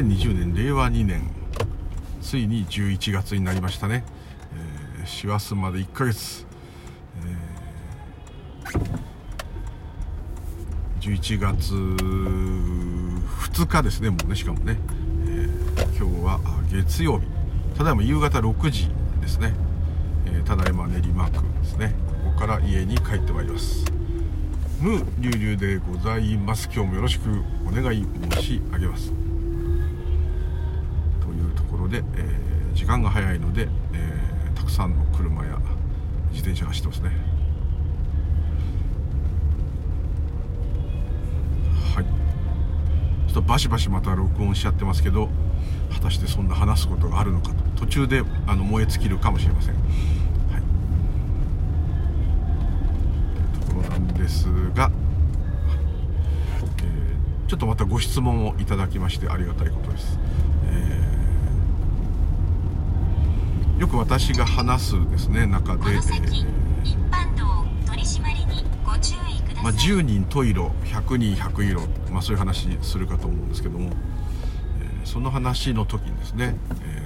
2020年令和2年ついに11月になりましたね、えー、師走まで1ヶ月、えー、11月2日ですねもうねしかもね、えー、今日は月曜日。ただいま夕方6時ですね、えー、ただいま練馬区ですね。ここから家に帰ってまいります。ムーリュウリュウでございます。今日もよろしくお願い申し上げます。で、えー、時間が早いので、えー、たくさんの車や自転車が走ってますね。はい。ちょっとバシバシまた録音しちゃってますけど果たしてそんな話すことがあるのか。と途中であの燃え尽きるかもしれません。ですが、えー、ちょっとまたご質問をいただきましてありがたいことです、えー、よく私が話すですね中で、えー、まあ、10人十色100人100色、まあ、そういう話するかと思うんですけども、えー、その話の時にですね、えー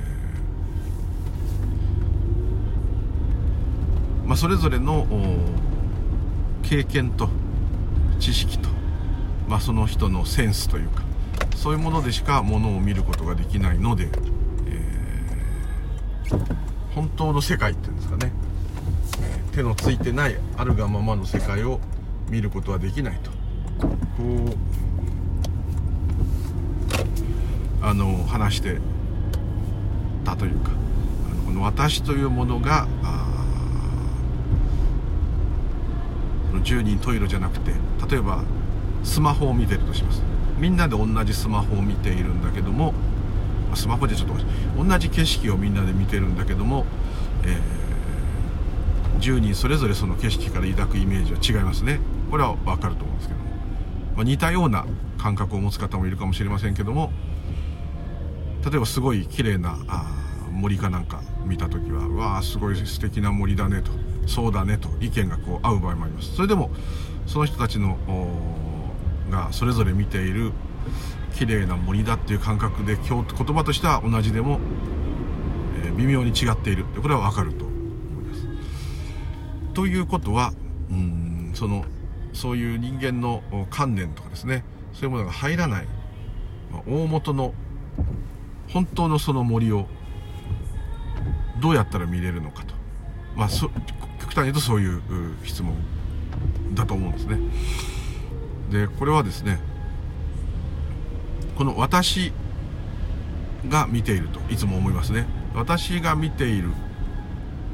まあ、それぞれの経験と知識と、まあ、その人のセンスというかそういうものでしかものを見ることができないので、えー、本当の世界っていうんですかね、手のついてないあるがままの世界を見ることはできないと。こうあの話してたというかあのこの私というものがあの10人十色じゃなくて例えばスマホを見てるとします。みんなで同じスマホを見ているんだけどもスマホでちょっと同じ景色をみんなで見てるんだけども、えー、10人それぞれその景色から抱くイメージは違いますね。これは分かると思うんですけども、まあ、似たような感覚を持つ方もいるかもしれませんけども例えばすごい綺麗なあ森かなんか見た時は「わあすごい素敵な森だね」と「そうだね」と意見がこう合う場合もあります。それでもその人たちのがそれぞれ見ている綺麗な森だっていう感覚で言葉としては同じでも、えー、微妙に違っているこれは分かると思います。ということはうんそのそういう人間の観念とかですねそういうものが入らない、まあ、大元の本当のその森をどうやったら見れるのかと、まあ、そ極端に言うとそういう質問だと思うんですね。でこれはですねこの私が見ているといつも思いますね。私が見ている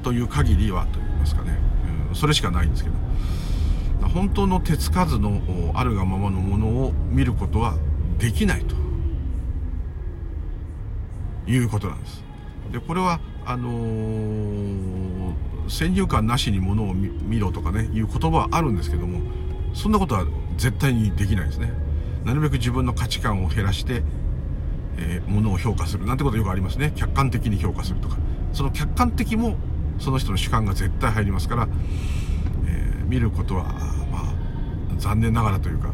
という限りはと言いますかね、うん、それしかないんですけど。本当の手つかずのあるがままのものを見ることはできないと。いうことなんです。でこれはあのー、先入観なしにものを見ろとかねいう言葉はあるんですけどもそんなことは絶対にできないですね。なるべく自分の価値観を減らして、えー、ものを評価するなんてことよくありますね。客観的に評価するとか。その客観的もその人の主観が絶対入りますから、えー、見ることはまあ残念ながらというか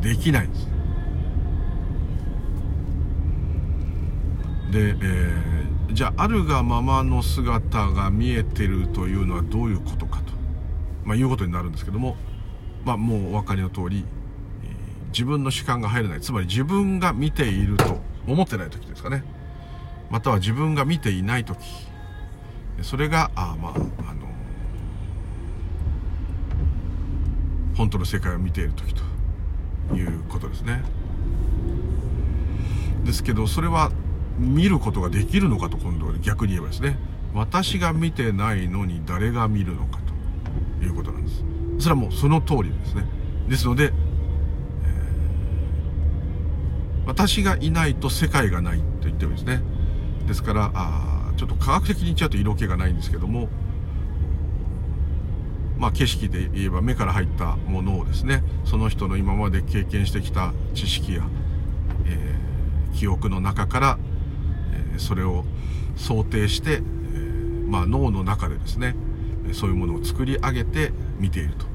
できないんです。で、えーじゃああるがままの姿が見えてるというのはどういうことかと、まあ、いうことになるんですけども、まあ、もうお分かりの通り、自分の主観が入らない。つまり自分が見ていると思ってない時ですかね。または自分が見ていない時。それがあまああの本当の世界を見ている時ということですね。ですけどそれは見ることができるのかと今度は逆に言えばですね。私が見てないのに誰が見るのかということなんです。それはもうその通りですね。ですので、私がいないと世界がないと言ってるんですね。ですからあちょっと科学的に言っちゃうと色気がないんですけどもまあ、景色で言えば目から入ったものをですねその人の今まで経験してきた知識や、えー、記憶の中からえそれを想定して、えまあ、脳の中でですねそういうものを作り上げて見ていると。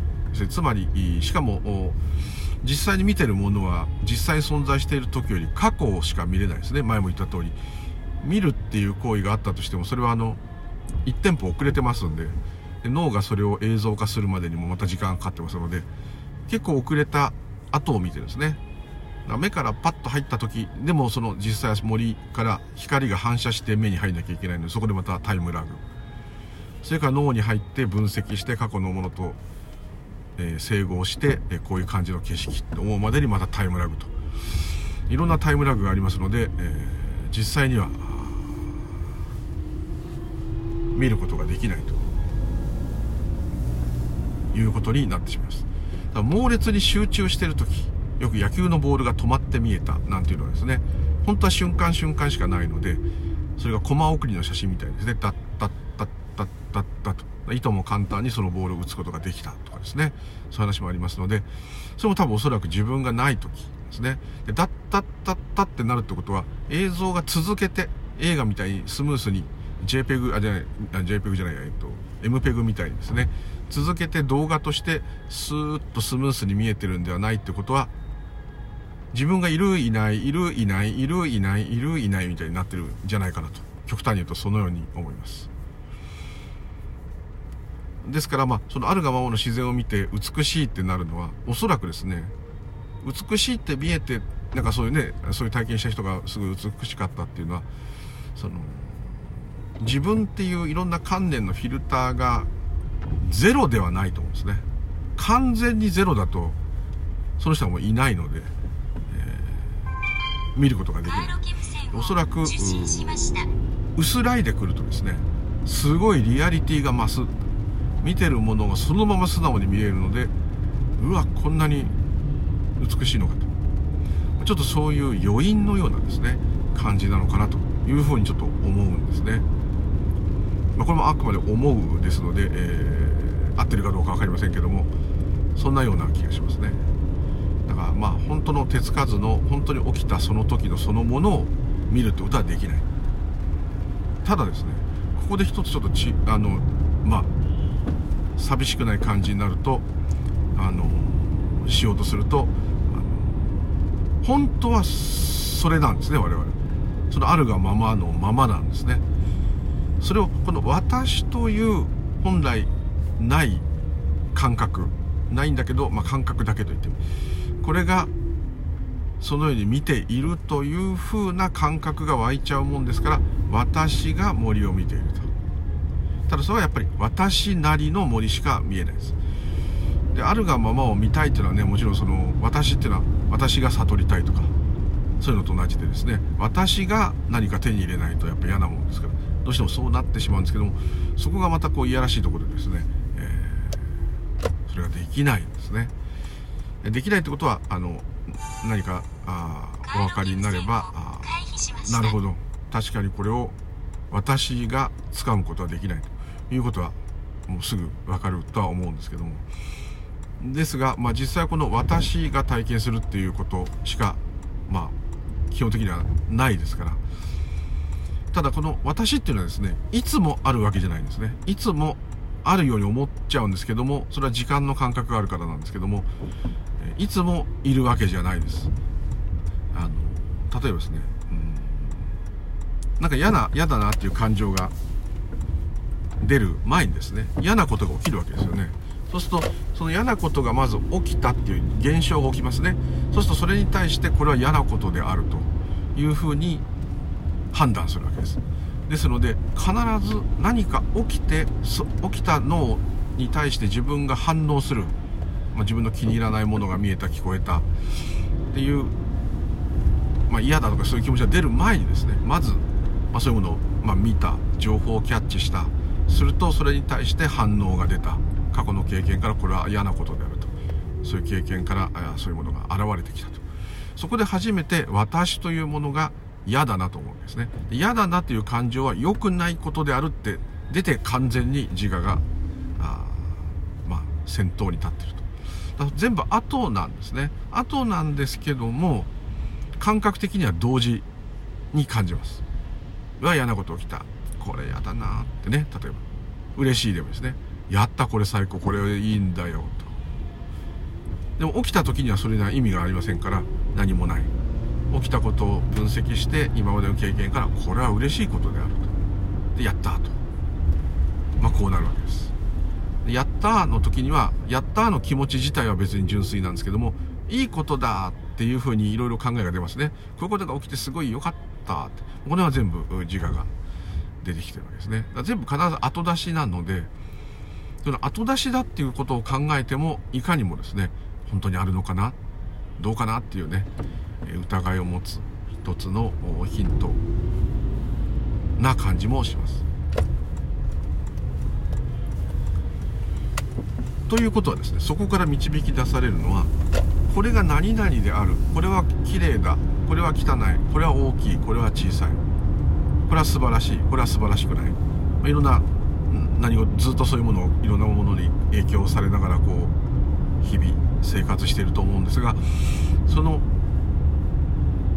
つまりしかも実際に見てるものは実際に存在している時より過去しか見れないですね。前も言った通り。見るっていう行為があったとしてもそれはあの1店舗遅れてますんで。脳がそれを映像化するまでにもまた時間がかかってますので結構遅れた後を見てるんですね。目からパッと入った時でもその実際は森から光が反射して目に入んなきゃいけないのでそこでまたタイムラグ。それから脳に入って分析して過去のものと、え、整合して、え、こういう感じの景色って思うまでにまたタイムラグと。いろんなタイムラグがありますので、え、実際には見ることができないと。いうことになってしまいます。猛烈に集中してる時よく野球のボールが止まって見えたなんていうのはですね本当は瞬間瞬間しかないのでそれがコマ送りの写真みたいですね。ダッダッダッダッダッダッといとも簡単にそのボールを打つことができたとかですね。そういう話もありますのでそれも多分おそらく自分がない時ですね。でダッダッダッダッってなるってことは映像が続けて映画みたいにスムースに JPEG あじゃない JPEG じゃないえっと MPEG みたいにですね続けて動画としてスーッとスムースに見えてるんではないってことは自分がいるいないいるいないいるいないいるいないみたいになってるんじゃないかなと。極端に言うとそのように思います。ですからまあそのあるがままの自然を見て美しいってなるのはおそらくですね美しいって見えてなんかそういうねそういう体験した人がすごい美しかったっていうのはその自分っていういろんな観念のフィルターがゼロではないと思うんですね。完全にゼロだとその人はもういないので見ることができるおそらく薄らいでくるとですねすごいリアリティが増す見てるものがそのまま素直に見えるのでうわこんなに美しいのかと。ちょっとそういう余韻のようなですね感じなのかなというふうにちょっと思うんですね、まあ、これもあくまで思うですので、えー、合ってるかどうか分かりませんけどもそんなような気がしますね。だからまあ本当の手つかずの本当に起きたその時のそのものを見るってことはできない。ただですねここで一つちょっとちあのまあ寂しくない感じになるとあのしようとすると本当はそれなんですね我々。そのあるがままのままなんですね。それをこの私という本来ない感覚ないんだけど、まあ、感覚だけと言ってもこれがそのように見ているという風な感覚が湧いちゃうもんですから私が森を見ていると。ただそれはやっぱり私なりの森しか見えないです。であるがままを見たいっていうのはねもちろんその私っていうのは私が悟りたいとかそういうのと同じでですね私が何か手に入れないとやっぱ嫌なもんですからどうしてもそうなってしまうんですけどもそこがまたこういやらしいところでですね、えー、それができないんですね。できないってことはあの何かあお分かりになればあなるほど。確かにこれを私が掴むことはできないということはもうすぐ分かるとは思うんですけども。ですが、まあ、実際この私が体験するっていうことしかまあ基本的にはないですから。ただこの私っていうのはですねいつもあるわけじゃないんですね。いつもあるように思っちゃうんですけどもそれは時間の感覚があるからなんですけどもいつもいるわけじゃないです。あの例えばですね、うん、なんか嫌な嫌だなっていう感情が出る前にですね嫌なことが起きるわけですよね。そうするとその嫌なことがまず起きたっていう現象が起きますね。そうするとそれに対してこれは嫌なことであるというふうに判断するわけです。ですので必ず何か起きて起きたのに対して自分が反応する。まあ、自分の気に入らないものが見えた聞こえた。っていう、まあ、嫌だとかそういう気持ちが出る前にですねまず、まあ、そういうものを、ま、見た。情報をキャッチした。するとそれに対して反応が出た。過去の経験からこれは嫌なことであると。そういう経験からそういうものが現れてきたと。そこで初めて私というものが嫌だなと思うんですね。嫌だなという感情は良くないことであるって出て完全に自我があまあ先頭に立っていると。全部後なんですね。後なんですけども感覚的には同時に感じます。うわ嫌なこと起きた。これ嫌だなってね。例えば。嬉しいでもですね。やったこれ最高。これいいんだよと。でも起きた時にはそれには意味がありませんから何もない。起きたことを分析して今までの経験からこれは嬉しいことであると。でやったと。まあこうなるわけです。やったの時にはやったの気持ち自体は別に純粋なんですけどもいいことだっていうふうにいろいろ考えが出ますね。こういうことが起きてすごい良かったって。これは全部自我が。出てきてるわけですね全部必ず後出しなのでその後出しだっていうことを考えてもいかにもですね本当にあるのかなどうかなっていうね疑いを持つ一つのヒントな感じもします。ということはですねそこから導き出されるのはこれが何々であるこれは綺麗だこれは汚いこれは大きいこれは小さいこれは素晴らしい。これは素晴らしくない、ま、いろんな何をずっとそういうものをいろんなものに影響されながらこう日々生活していると思うんですがその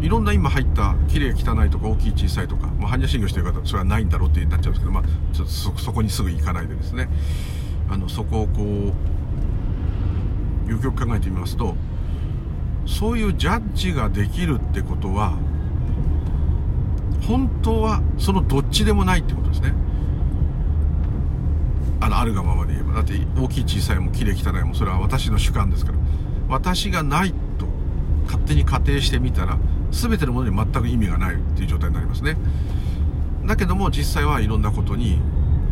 いろんな今入った綺麗汚いとか大きい小さいとか、まあ、般若心経してる方それはないんだろうってなっちゃうんですけど、まあ、ちょっとそこにすぐ行かないでですね。あのそこをこうよくよく考えてみますとそういうジャッジができるってことは本当はそのどっちでもないってことですね。あのあるがままで言えば。だって大きい小さいも綺麗汚いもそれは私の主観ですから。私がないと勝手に仮定してみたら全てのものに全く意味がないっていう状態になりますね。だけども実際はいろんなことに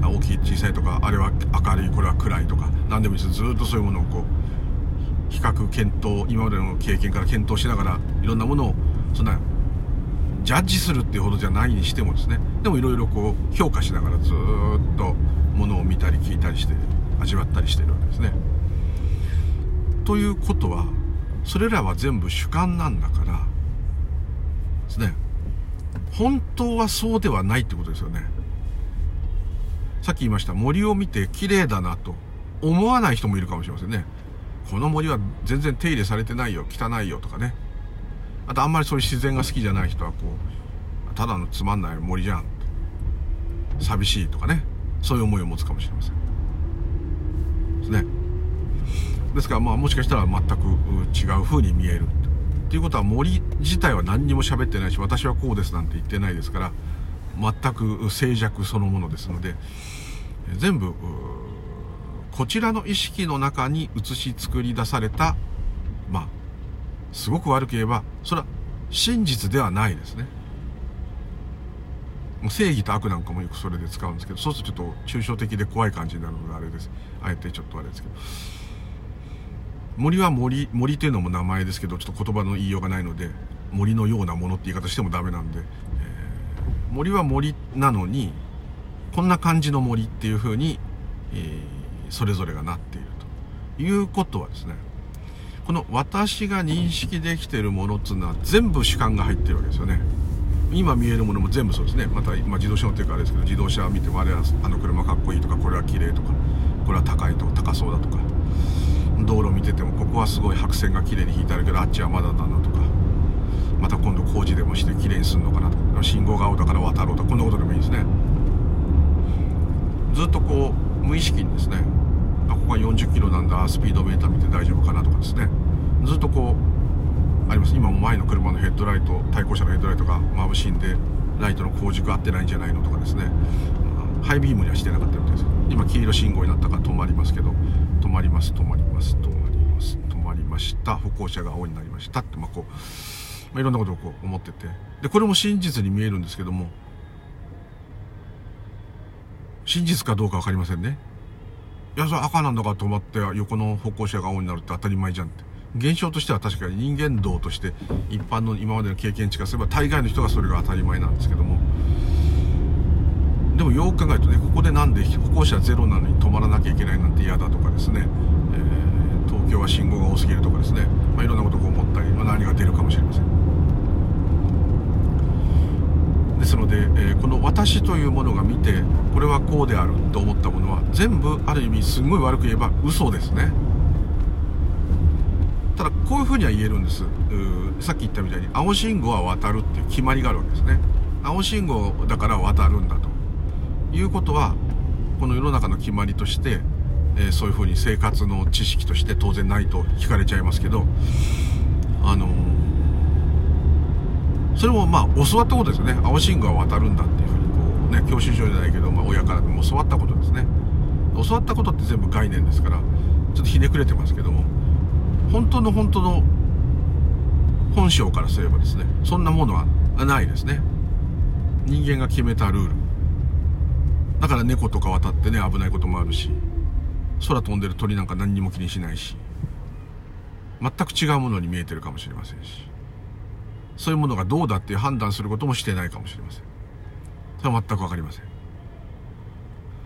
大きい小さいとかあれは明るいこれは暗いとか何でもいいです。ずっとそういうものをこう比較検討今までの経験から検討しながらいろんなものをそんなジャッジするっていうほどじゃないにしてもですねでもいろいろこう評価しながらずっとものを見たり聞いたりして味わったりしてるわけですね。ということはそれらは全部主観なんだからですね本当はそうではないってことですよね。さっき言いました森を見て綺麗だなと思わない人もいるかもしれませんね。この森は全然手入れされてないよ、汚いよとかね。あとあんまりそういう自然が好きじゃない人はこう、ただのつまんない森じゃん。寂しいとかね。そういう思いを持つかもしれません。ですね。ですからまあもしかしたら全く違う風に見える。っていうことは森自体は何にも喋ってないし、私はこうですなんて言ってないですから、全く静寂そのものですので、全部、こちらの意識の中に映し作り出された、まあ、すごく悪く言えば、それは真実ではないですね。正義と悪なんかもよくそれで使うんですけど、そうするとちょっと抽象的で怖い感じになるのであれです。あえてちょっとあれですけど。森は森、森というのも名前ですけど、ちょっと言葉の言いようがないので、森のようなものって言い方してもダメなんで、えー、森は森なのに、こんな感じの森っていう風に、えー、それぞれがなっているということはですね、この私が認識できてるものっていうのは全部主観が入ってるわけですよね。今見えるものも全部そうですね。また、まあ、自動車乗ってるからですけど、自動車見てもあれは、あの車かっこいいとか、これは綺麗とか、これは高いとか、高そうだとか、道路見てても、ここはすごい白線が綺麗に引いてあるけど、あっちはまだだなとか、また今度工事でもして綺麗にするのかなとか、信号が青だから渡ろうとか、こんなことでもいいですね。ずっとこう、無意識にですね、あ、ここは40キロなんだ、スピードメーター見て大丈夫かなとかですね、ずっとこう、あります。今も前の車のヘッドライト、対向車のヘッドライトが眩しいんで、ライトの光軸合ってないんじゃないのとかですね、ハイビームにはしてなかったみたいです。今黄色信号になったから止まりますけど、止まります、止まります、止まります、止まりました、歩行者が青になりましたって、まあこう、まあ、いろんなことをこう思ってて、で、これも真実に見えるんですけども、真実かどうか分かりませんね。いや、それ赤なんだから止まって横の歩行者が青になるって当たり前じゃんって。現象としては確かに人間道として一般の今までの経験値化すれば大概の人がそれが当たり前なんですけども。でもよく考えるとねここでなんで歩行者ゼロなのに止まらなきゃいけないなんて嫌だとかですね、えー、東京は信号が多すぎるとかですね、まあ、いろんなことを思ったり、まあ、何が出るかもしれません。ですので、えー、この私というものが見てこれはこうであると思ったものは全部ある意味すごい悪く言えば嘘ですね。ただこういうふうには言えるんです。さっき言ったみたいに青信号は渡るっていう決まりがあるわけですね。青信号だから渡るんだと。いうことはこの世の中の決まりとしてえー、そういうふうに生活の知識として当然ないと聞かれちゃいますけどあのー、それもまあ教わったことですよね。青信号は渡るんだっていうふうにこうね教習所じゃないけど、まあ、親からでも教わったことですね。教わったことって全部概念ですからちょっとひねくれてますけども本当の本当の本性からすればですねそんなものはないですね。人間が決めたルール。だから猫とか渡ってね危ないこともあるし空飛んでる鳥なんか何にも気にしないし全く違うものに見えてるかもしれませんし。そういうものがどうだっていう判断することもしてないかもしれません。それは全く分かりません。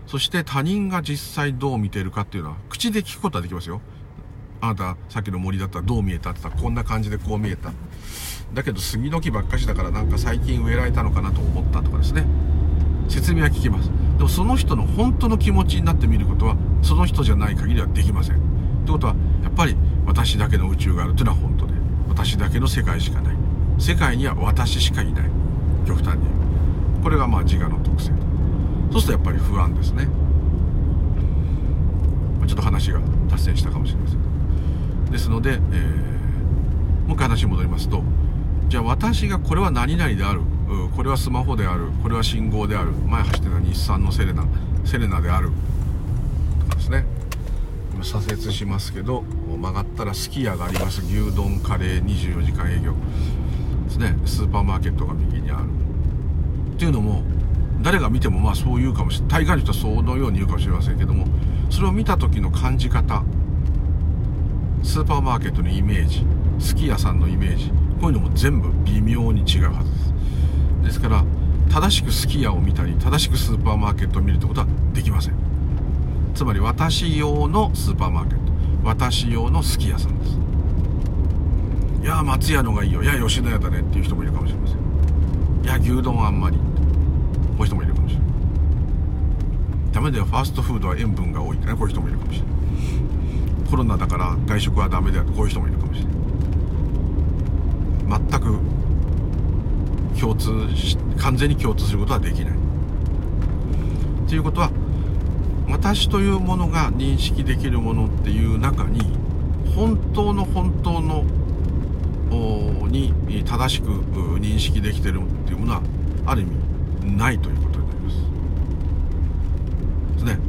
そして他人が実際どう見てるかっていうのは口で聞くことはできますよ。あなたさっきの森だったらどう見えたって言ったらこんな感じでこう見えた。だけど杉の木ばっかしだからなんか最近植えられたのかなと思ったとかですね。説明は聞きます。でもその人の本当の気持ちになってみることはその人じゃない限りはできません。ってことはやっぱり私だけの宇宙があるというのは本当で私だけの世界しかない。世界には私しかいない。極端に。これがまあ自我の特性と。そうするとやっぱり不安ですね。ちょっと話が脱線したかもしれません。ですので、えー、もう一回話に戻りますとじゃあ私がこれは何々である。これはスマホである。これは信号である。前走ってた日産のセレナセレナである。とかですね。今左折しますけど曲がったらすき家があります。牛丼カレー24時間営業。ですね。スーパーマーケットが右にある。っていうのも誰が見てもまあそう言うかもしれない。大概の人はそのように言うかもしれませんけどもそれを見た時の感じ方。スーパーマーケットのイメージ。すき家さんのイメージ。こういうのも全部微妙に違うはずです。ですから正しくすき家を見たり正しくスーパーマーケットを見るってことはできません。つまり私用のスーパーマーケット。私用のすき家さんです。いや松屋のがいいよ。いや吉野家だねっていう人もいるかもしれません。いや牛丼はあんまり。こういう人もいるかもしれない。ダメだよ。ファーストフードは塩分が多いってね。こういう人もいるかもしれない。コロナだから外食はダメだよこういう人もいるかもしれない。全く共通し完全に共通することはできない。ということは私というものが認識できるものっていう中に本当の本当のに正しく認識できてるっていうものはある意味ないということになります。ですね。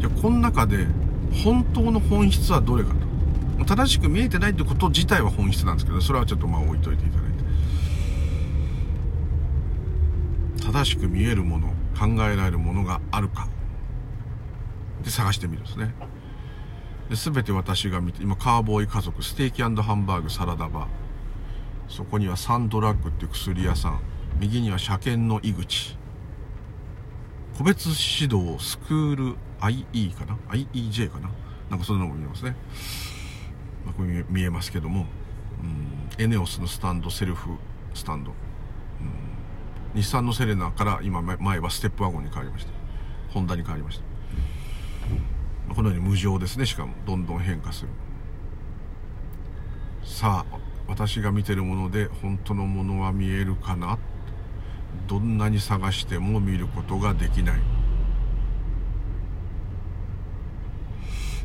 じゃあこの中で本当の本質はどれかと。正しく見えてないってこと自体は本質なんですけどそれはちょっとまあ置いといていただいて。正しく見えるもの考えられるものがあるか。で探してみるんですね。全て私が見て今カーボーイ家族ステーキハンバーグサラダバー。そこにはサンドラッグっていう薬屋さん。右には車検の井口。個別指導スクール IE かな？IEJ かな？なんかそんなのも見えますね。まあ、ここに見えますけども、うん、エネオスのスタンドセルフスタンド、うん、日産のセレナから今前はステップワゴンに変わりました。ホンダに変わりました、このように無常ですね。しかもどんどん変化する。さあ私が見てるもので本当のものは見えるかな？どんなに探しても見ることができない。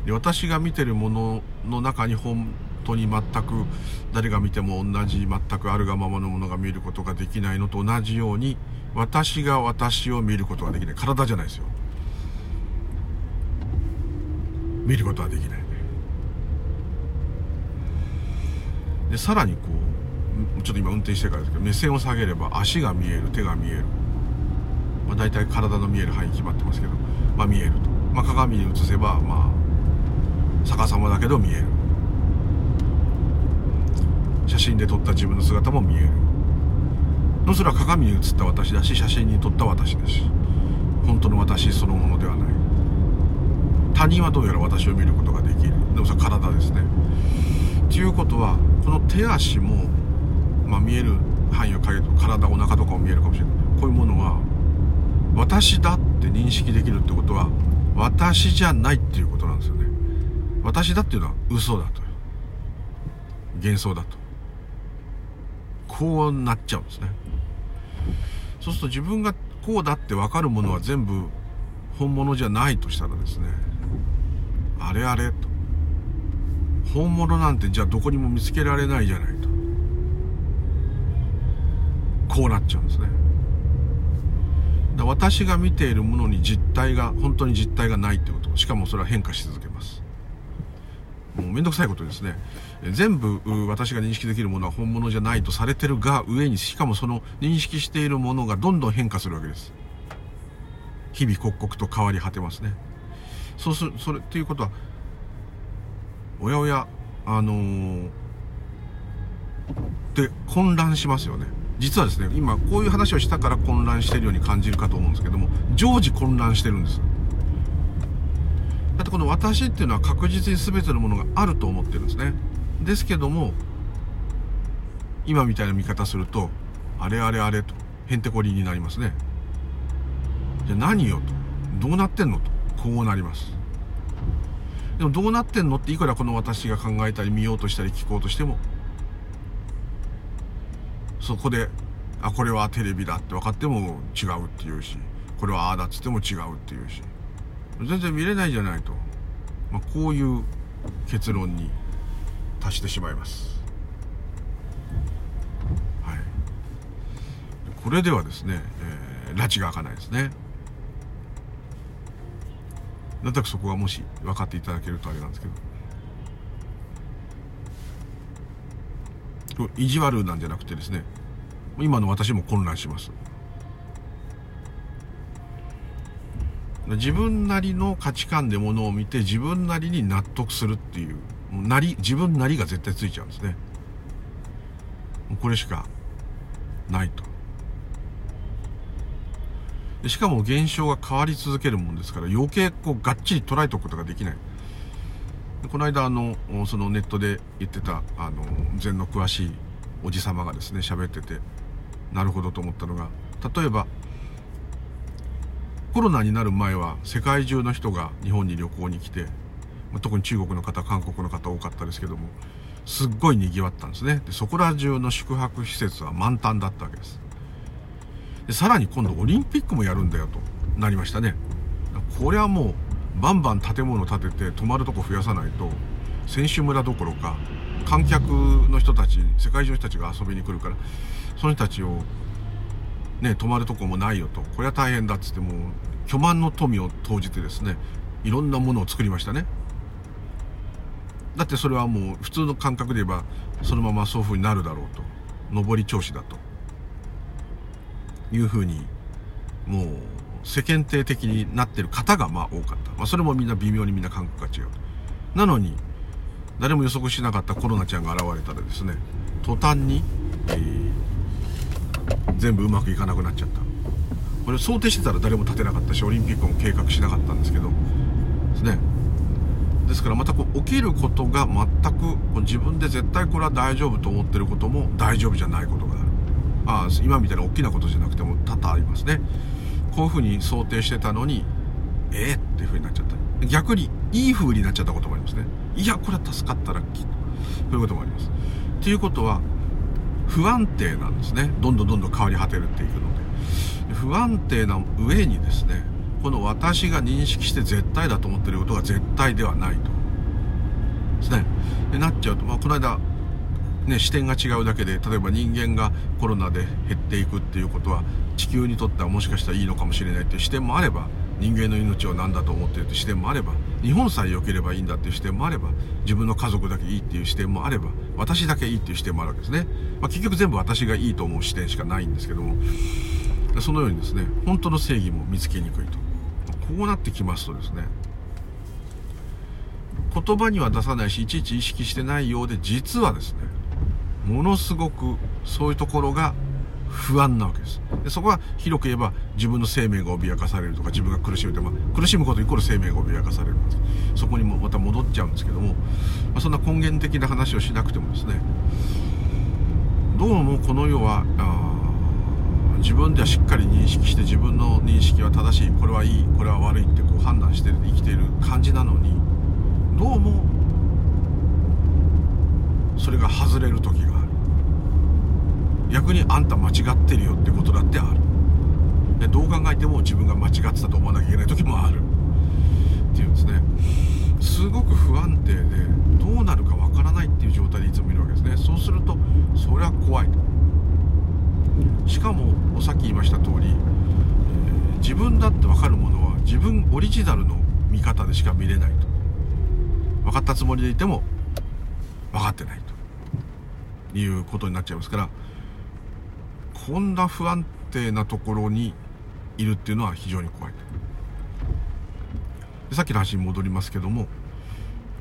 で私が見てるものの中に本当に全く誰が見ても同じ全くあるがままのものが見ることができないのと同じように私が私を見ることができない。体じゃないですよ。見ることはできない。でさらにこうちょっと今運転してからですけど目線を下げれば足が見える手が見える、まあ、大体体の見える範囲決まってますけど、まあ、見えると、まあ、鏡に映せばまあ逆さまだけど見える。写真で撮った自分の姿も見える。のそれは鏡に映った私だし写真に撮った私だし。本当の私そのものではない。他人はどうやら私を見ることができる。でもそれ体ですね。ということはこの手足も、まあ、見える範囲を変えると体お腹とかも見えるかもしれない。こういうものは私だって認識できるってことは私じゃないっていうことなんですよね。私だっていうのは嘘だと幻想だと。こうなっちゃうんですね。そうすると自分がこうだって分かるものは全部本物じゃないとしたらですねあれあれと。本物なんてじゃあどこにも見つけられないじゃないと。こうなっちゃうんですね。私が見ているものに実体が本当に実体がないってこと。しかもそれは変化し続けます。もうめんどくさいことですね。全部私が認識できるものは本物じゃないとされてるが上にしかもその認識しているものがどんどん変化するわけです。日々刻々と変わり果てますね。そうするそれっていうことはおやおやあのー、で混乱しますよね。実はですね今こういう話をしたから混乱してるように感じるかと思うんですけども常時混乱してるんです。だってこの私っていうのは確実に全てのものがあると思ってるんですね。ですけども今みたいな見方するとあれあれあれとへんてこりになりますね。じゃあ何よと。どうなってんのと。こうなります。でもどうなってんのっていくらこの私が考えたり見ようとしたり聞こうとしても。そこであこれはテレビだって分かっても違うって言うし。これはああだっつっても違うって言うし。全然見れないじゃないと、まあ、こういう結論に達してしまいます。はい。これではですね、えー、拉致が開かないですね。なんとなくそこがもし分かっていただけるとあれなんですけど。意地悪なんじゃなくてですね今の私も混乱します。自分なりの価値観でものを見て自分なりに納得するっていうなり自分なりが絶対ついちゃうんですね。これしかないと。しかも現象が変わり続けるもんですから余計こうがっちり捉えておくことができない。この間あのそのネットで言ってたあの禅の詳しいおじ様がですね喋っててなるほどと思ったのが例えばコロナになる前は世界中の人が日本に旅行に来て特に中国の方韓国の方多かったですけどもすっごい賑わったんですね。でそこら中の宿泊施設は満タンだったわけです。でさらに今度オリンピックもやるんだよとなりましたね。これはもうバンバン建物建てて泊まるとこ増やさないと選手村どころか観客の人たち世界中の人たちが遊びに来るからその人たちをね泊まるとこもないよと。これは大変だっつっても巨万の富を投じてですねいろんなものを作りましたね。だってそれはもう普通の感覚で言えばそのままそういう風になるだろうと。上り調子だと。いうふうにもう世間体的になってる方がまあ多かった、まあ、それもみんな微妙にみんな感覚が違う。なのに誰も予測しなかったコロナちゃんが現れたらですね途端に、えー、全部うまくいかなくなっちゃった。これ想定してたら誰も立てなかったしオリンピックも計画しなかったんですけど。ですね。ですからまたこう起きることが全く自分で絶対これは大丈夫と思ってることも大丈夫じゃないことがある。あ今みたいな大きなことじゃなくても多々ありますね。こういうふうに想定してたのにえー、っていうふうになっちゃった。逆にいい風になっちゃったこともありますね。いやこれは助かったラッキーということもあります。っていうことは不安定なんですね。どんどんどんどん変わり果てるっていくので。不安定な上にですねこの私が認識して絶対だと思ってることが絶対ではないと。ですね。でなっちゃうと、まあ、この間ね、視点が違うだけで例えば人間がコロナで減っていくっていうことは地球にとってはもしかしたらいいのかもしれないっていう視点もあれば人間の命を何だと思ってるっていう視点もあれば日本さえ良ければいいんだっていう視点もあれば自分の家族だけいいっていう視点もあれば私だけいいっていう視点もあるわけですね、まあ、結局全部私がいいと思う視点しかないんですけどもそのようにですね本当の正義も見つけにくいと。こうなってきますとですね言葉には出さないしいちいち意識してないようで実はですねものすごくそういうところが不安なわけです。でそこは広く言えば自分の生命が脅かされるとか自分が苦しむとまあ、苦しむことイコール生命が脅かされるそこにもまた戻っちゃうんですけども、まあ、そんな根源的な話をしなくてもですねどうもこの世は自分ではしっかり認識して自分の認識は正しいこれはいいこれは悪いってこう判断して生きている感じなのにどうもそれが外れる時が逆にあんた間違ってるよってことだってある。でどう考えても自分が間違ってたと思わなきゃいけない時もある。っていうんですね。すごく不安定でどうなるかわからないっていう状態でいつもいるわけですね。そうするとそれは怖いしかもさっき言いました通り、えー、自分だって分かるものは自分オリジナルの見方でしか見れないと。分かったつもりでいても分かってないと。いうことになっちゃいますからこんな不安定なところにいるっていうのは非常に怖い。さっきの話に戻りますけども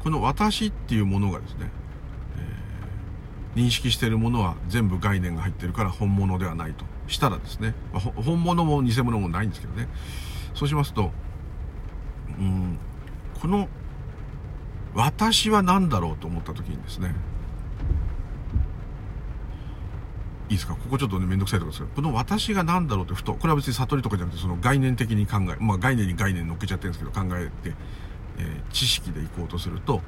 この私っていうものがですね、えー、認識しているものは全部概念が入ってるから本物ではないと。したらですね、まあ、本物も偽物もないんですけどね。そうしますとうんこの私は何だろうと思った時にですねいいですか？ここちょっとね、めんどくさいところですけど、この私が何だろうってふと、これは別に悟りとかじゃなくて、その概念的に考え、まあ概念に概念乗っけちゃってるんですけど、考えて、えー、知識でいこうとすると、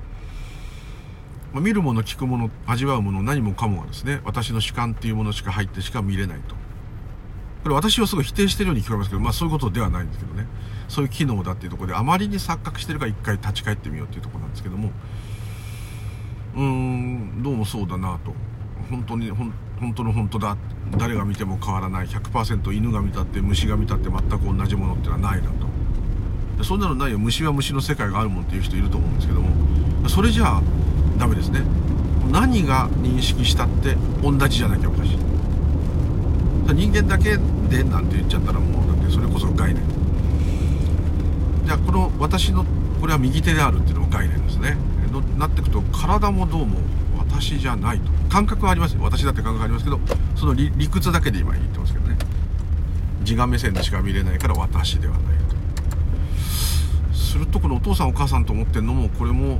まあ、見るもの、聞くもの、味わうもの、何もかもがですね、私の主観っていうものしか入ってしか見れないと。これ私をすごい否定してるように聞こえますけど、まあそういうことではないんですけどね。そういう機能だっていうところで、あまりに錯覚してるから一回立ち返ってみようっていうところなんですけども、うーん、どうもそうだなと。本当に、本当の本当だ。誰が見ても変わらない。100%犬が見たって虫が見たって全く同じものってのはないなと。そんなのないよ。虫は虫の世界があるもんっていう人いると思うんですけども、それじゃあダメですね。何が認識したって同じじゃなきゃおかしい。人間だけでなんて言っちゃったらもうだってそれこそ概念。じゃあこの私のこれは右手であるっていうのも概念ですね。なっていくと体もどうも私じゃないと感覚はあります私だって感覚ありますけどその理屈だけで今言ってますけどね。自我目線でしか見れないから私ではないと。するとこのお父さんお母さんと思ってるのもこれも、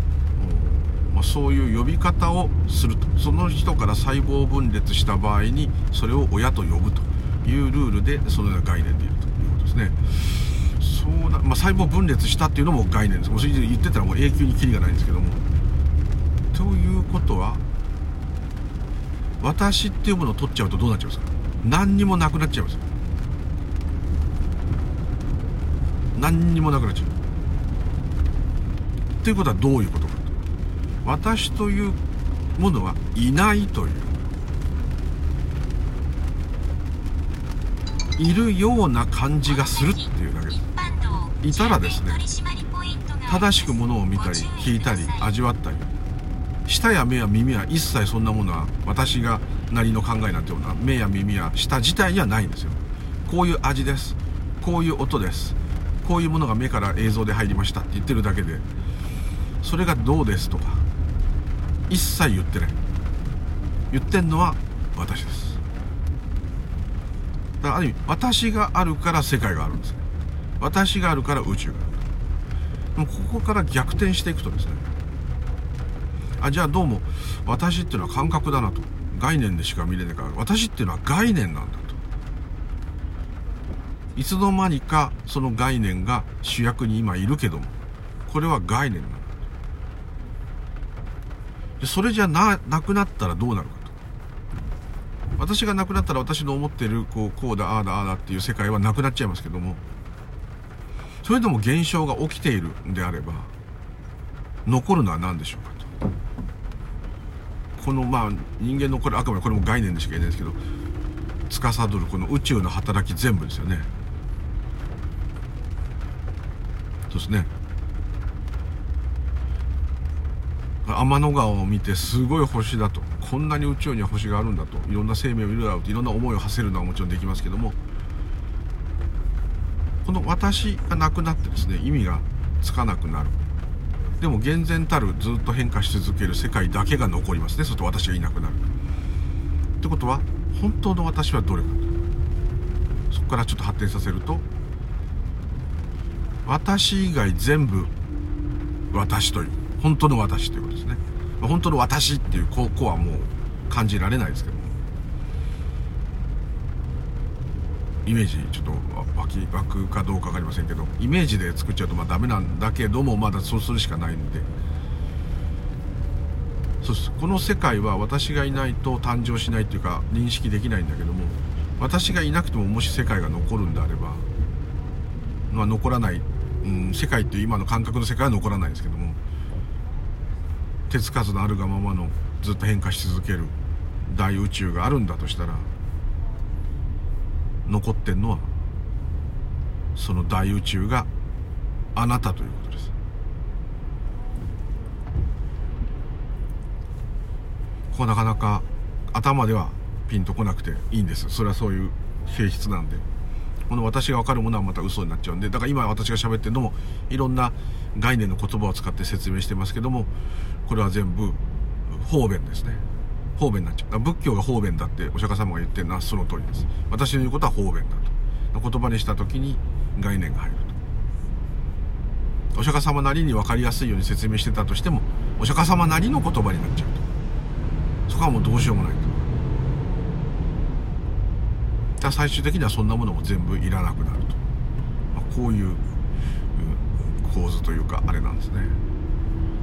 まあ、そういう呼び方をすると。その人から細胞分裂した場合にそれを親と呼ぶというルールでそのような概念でいるということですね。そうな、まあ、細胞分裂したっていうのも概念です。もうそれ言ってたらもう永久にキリがないんですけども。ということは私っていうものを取っちゃうとどうなっちゃうんですか？何にもなくなっちゃいます何にもなくなっちゃう。っていうことはどういうことかと。私というものはいないという。いるような感じがするっていうだけ。ですいたらですね正しくものを見たり聞いたり味わったり舌や目や耳は一切そんなものは私がなりの考えなんていうのは目や耳や舌自体にはないんですよ。こういう味です。こういう音です。こういうものが目から映像で入りましたって言ってるだけでそれがどうですとか一切言ってない。言ってんのは私です。だからある意味私があるから世界があるんですね。私があるから宇宙がある。ここから逆転していくとですねあじゃあどうも私っていうのは感覚だなと。概念でしか見れないから私っていうのは概念なんだと。いつの間にかその概念が主役に今いるけどもこれは概念なんだでそれじゃななくなったらどうなるかと。私がなくなったら私の思っているこうこうだああだああだっていう世界はなくなっちゃいますけどもそれでも現象が起きているんであれば残るのは何でしょうか。このまあ人間のこれあくまでこれも概念でしか言えないですけど司るこの宇宙の働き全部ですよね。そうですね。天の川を見てすごい星だと。こんなに宇宙には星があるんだと。いろんな生命をいるだろうと。いろんな思いを馳せるのはもちろんできますけども。この私がなくなってですね意味がつかなくなる。でも厳然たるずっと変化し続ける世界だけが残りますね。そうすると私がいなくなる。ってことは本当の私はどれかそこからちょっと発展させると私以外全部私という本当の私ということですね。本当の私っていうここはもう感じられないですけどイメージちょっと湧き湧くかどうか分かりませんけどイメージで作っちゃうとまあダメなんだけどもまだそうするしかないんで。そうです。この世界は私がいないと誕生しないっていうか認識できないんだけども私がいなくてももし世界が残るんであればまあ、残らない、うん、世界っていう今の感覚の世界は残らないですけども手つかずのあるがままのずっと変化し続ける大宇宙があるんだとしたら残ってんのはその大宇宙があなたということです。ここなかなか頭ではピンとこなくていいんです。それはそういう性質なんで。この私が分かるものはまた嘘になっちゃうんで。だから今私が喋ってるのもいろんな概念の言葉を使って説明してますけどもこれは全部方便ですね。方便になっちゃう。仏教が方便だってお釈迦様が言ってるのはその通りです。私の言うことは方便だと。言葉にした時に概念が入ると。お釈迦様なりに分かりやすいように説明してたとしてもお釈迦様なりの言葉になっちゃうと。そこはもうどうしようもないと。だ最終的にはそんなものも全部いらなくなると、まあ、こういう構図というかあれなんですね。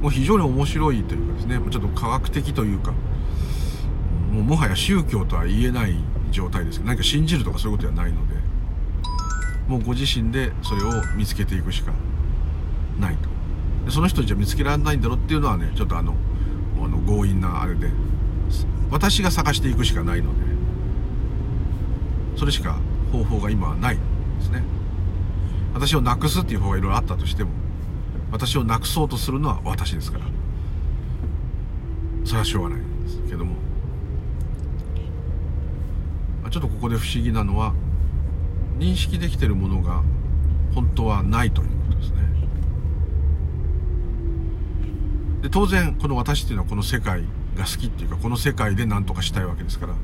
もう非常に面白いというかですね。ちょっと科学的というか。もうもはや宗教とは言えない状態です。何か信じるとかそういうことではないので。もうご自身でそれを見つけていくしかないと。でその人じゃ見つけられないんだろうっていうのはねちょっとあのあの強引なあれで。私が探していくしかないので。それしか方法が今はないですね。私をなくすっていう方がいろいろあったとしても私をなくそうとするのは私ですから。それはしょうがないですけども。ちょっとここで不思議なのは認識できてるものが本当はないということですね。で当然この私っていうのはこの世界が好きっていうかこの世界で何とかしたいわけですから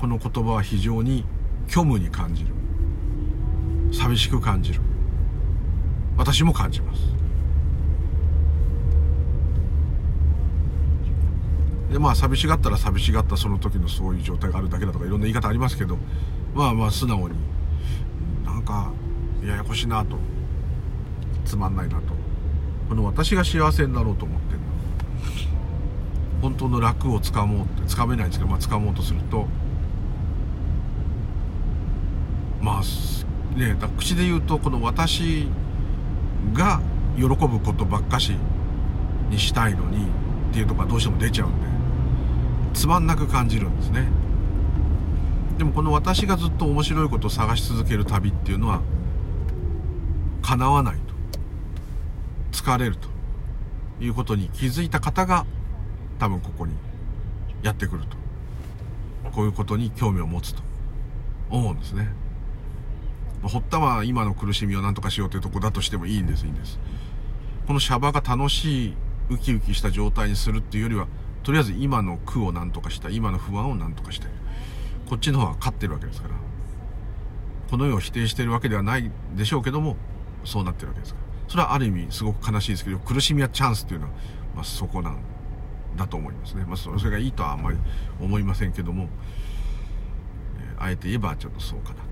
この言葉は非常に虚無に感じる。寂しく感じる私も感じます。でまあ寂しがったら寂しがったその時のそういう状態があるだけだとかいろんな言い方ありますけどまあまあ素直になんかややこしいなとつまんないなと。この私が幸せになろうと思ってる本当の楽をつかもうってつかめないんですけど、まあ、つかもうとするとまあねだ口で言うとこの私が喜ぶことばっかしにしたいのにっていうとこがどうしても出ちゃうんで。つまんなく感じるんですね。でもこの私がずっと面白いことを探し続ける旅っていうのは叶わないと。疲れると。いうことに気づいた方が多分ここにやってくると。こういうことに興味を持つと。思うんですね。堀田は今の苦しみを何とかしようというとこだとしてもいいんですいいんです。このシャバが楽しいウキウキした状態にするっていうよりはとりあえず今の苦を何とかしたい今の不安を何とかしたい。こっちの方が勝ってるわけですから。この世を否定してるわけではないでしょうけどもそうなってるわけですから。それはある意味すごく悲しいですけど苦しみはチャンスっていうのは、まあ、そこなんだと思いますね、まあ、それがいいとはあんまり思いませんけども、えー、あえて言えばちょっとそうかな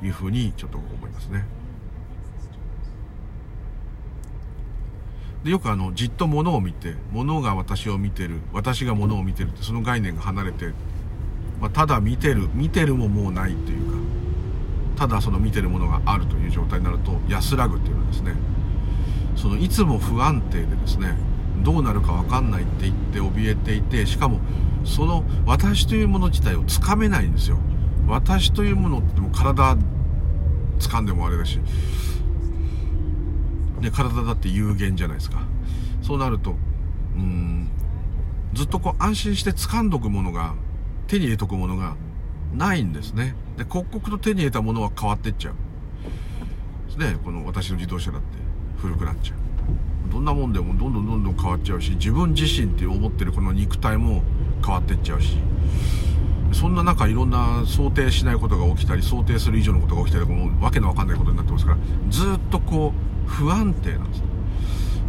というふうにちょっと思いますね。でよくあのじっと物を見て物が私を見てる私が物を見てるってその概念が離れて、まあ、ただ見てる見てるももうないというかただその見てるものがあるという状態になると安らぐっていうのはですねそのいつも不安定でですねどうなるか分かんないって言って怯えていてしかもその私というもの自体をつかめないんですよ。私というものっても体掴んでもあれだし、で体だって有限じゃないですか。そうなるとうんずっとこう安心して掴んどくものが手に入れとくものがないんですね。で刻々と手に入れたものは変わってっちゃう。ですねこの私の自動車だって古くなっちゃう。どんなもんでもどんどんどんどん変わっちゃうし自分自身って思ってるこの肉体も変わってっちゃうし。そんな中いろんな想定しないことが起きたり想定する以上のことが起きたりもうわけのわかんないことになってますからずっとこう不安定なんです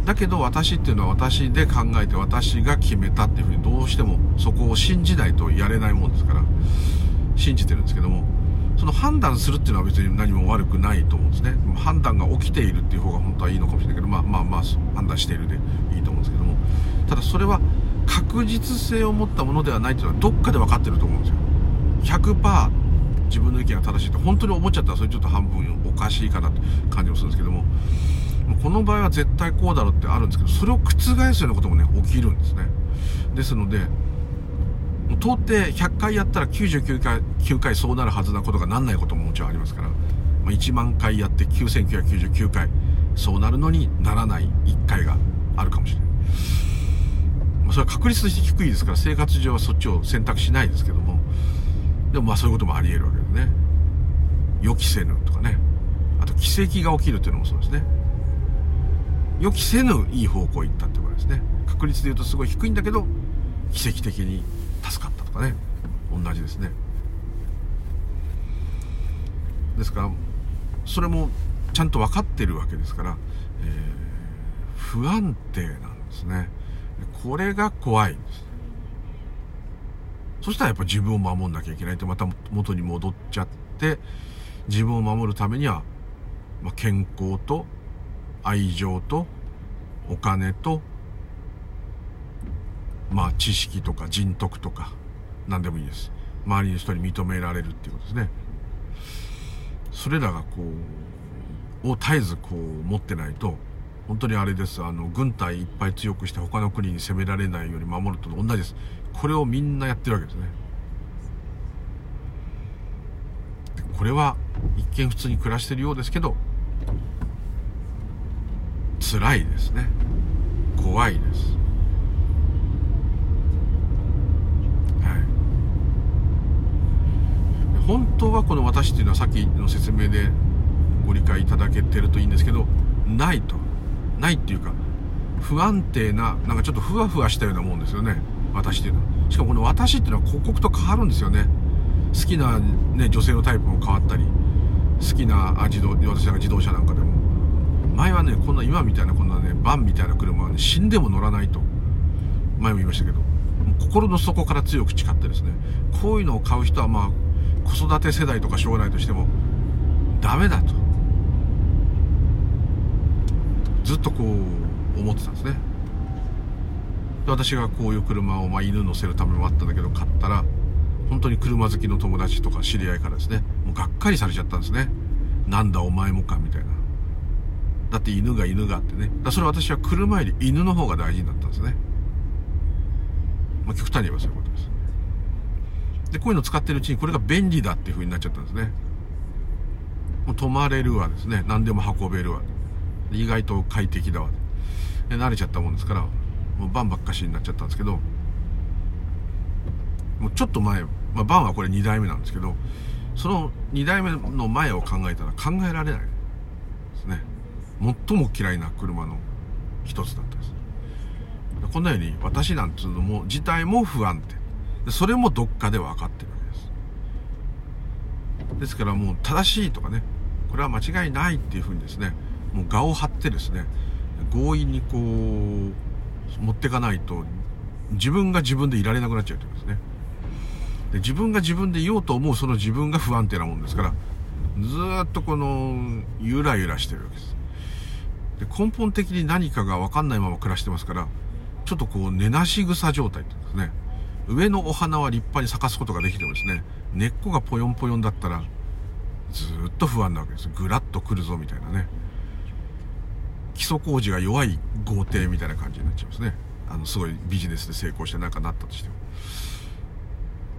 だけど私っていうのは私で考えて私が決めたっていうふうにどうしてもそこを信じないとやれないもんですから信じてるんですけどもその判断するっていうのは別に何も悪くないと思うんですね。判断が起きているっていう方が本当はいいのかもしれないけどまあまあまあ判断しているでいいと思うんですけどもただそれは確実性を持ったものではないというのはどっかで分かってると思うんですよ。100%自分の意見が正しいって本当に思っちゃったらそれちょっと半分おかしいかなって感じもするんですけどもこの場合は絶対こうだろうってあるんですけどそれを覆すようなこともね起きるんですねですので到底100回やったら99回 ,9 回そうなるはずなことがなんないことももちろんありますから、ま、1万回やって9999回そうなるのにならない1回があるかもしれない。ま、それは確率として低いですから生活上はそっちを選択しないですけどもでもまあそういうこともあり得るわけですね。予期せぬとかね。あと奇跡が起きるっていうのもそうですね。予期せぬいい方向行ったってことですね。確率で言うとすごい低いんだけど奇跡的に助かったとかね。同じですね。ですからそれもちゃんと分かってるわけですから、えー、不安定なんですね。これが怖いんです。そしたらやっぱ自分を守んなきゃいけないってまた元に戻っちゃって自分を守るためには、まあ、健康と愛情とお金とまあ知識とか人徳とか何でもいいです。周りの人に認められるっていうことですね。それらがこうを絶えずこう持ってないと本当にあれです。あの軍隊いっぱい強くして他の国に攻められないように守ると同じです。これをみんなやってるわけですね。これは一見普通に暮らしてるようですけど辛いですね。怖いです。本当はこの私っていうのはさっきの説明でご理解いただけてるといいんですけどないと。ないっていうか不安定ななんかちょっとふわふわしたようなもんですよね。私っていうのはしかもこの私っていうのは刻々と変わるんですよね。好きな、ね、女性のタイプも変わったり好きな自動私なんか自動車なんかでも。前はねこんな今みたいなこんなねバンみたいな車はね死んでも乗らないと。前も言いましたけど。心の底から強く誓ってですね。こういうのを買う人はまあ子育て世代とか将来としてもダメだと。ずっとこう思ってたんですね。で私がこういう車を、まあ、犬乗せるためもあったんだけど買ったら本当に車好きの友達とか知り合いからですねもうがっかりされちゃったんですねなんだお前もかみたいなだって犬が犬があってねだそれ私は車より犬の方が大事になったんですねまあ極端に言えばそういうことですで、こういうの使ってるうちにこれが便利だっていう風になっちゃったんですね。もう泊まれるわですね。何でも運べるわ。意外と快適だわ。で慣れちゃったもんですから、もうバンばっかしになっちゃったんですけど、もうちょっと前、まあ、バンはこれ2代目なんですけど、その2代目の前を考えたら考えられないですね。最も嫌いな車の一つだったんです。こんなように私なんていうのも自体も不安定。それもどっかで分かってるわけですですからもう正しいとかねこれは間違いないっていうふうにですねもう我を張ってですね強引にこう持ってかないと自分が自分でいられなくなっちゃうということですね。で自分が自分でいようと思うその自分が不安定なもんですからずっとこのゆらゆらしてるわけです。で根本的に何かが分かんないまま暮らしてますからちょっとこう寝なし草状態っていうんですね。上のお花は立派に咲かすことができてもですね根っこがポヨンポヨンだったらずっと不安なわけです。ぐらっと来るぞみたいなね。基礎工事が弱い豪邸みたいな感じになっちゃいますね。あのすごいビジネスで成功してなんかなったとしても。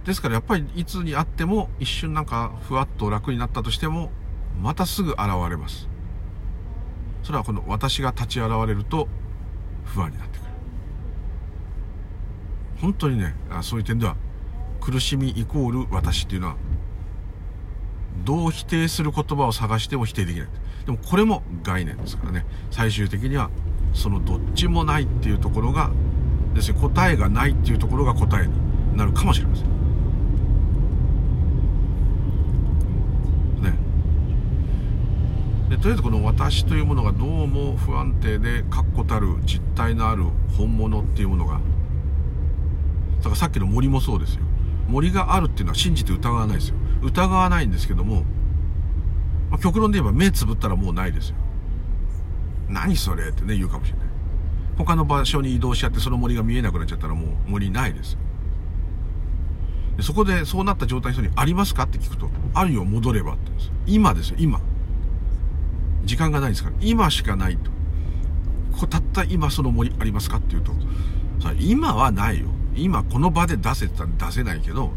ですからやっぱりいつにあっても一瞬なんかふわっと楽になったとしてもまたすぐ現れます。それはこの私が立ち現れると不安になってくる。本当にねそういう点では苦しみイコール私っていうのはどう否定する言葉を探しても否定できない。でもこれも概念ですからね。最終的にはそのどっちもないっていうところがですね答えがないっていうところが答えになるかもしれません。ね。でとりあえずこの私というものがどうも不安定で確固たる実体のある本物っていうものがだからさっきの森もそうですよ。森があるっていうのは信じて疑わないですよ。疑わないんですけども、まあ、極論で言えば目つぶったらもうないですよ。何それってね言うかもしれない。他の場所に移動しちゃってその森が見えなくなっちゃったらもう森ないです。よでそこでそうなった状態の人に「ありますか?」って聞くと「あるよ戻れば」って言うんです。今ですよ今。時間がないですから。今しかないと。こたった今その森ありますかって言うとさ今はないよ。今この場で出せたら出せないけど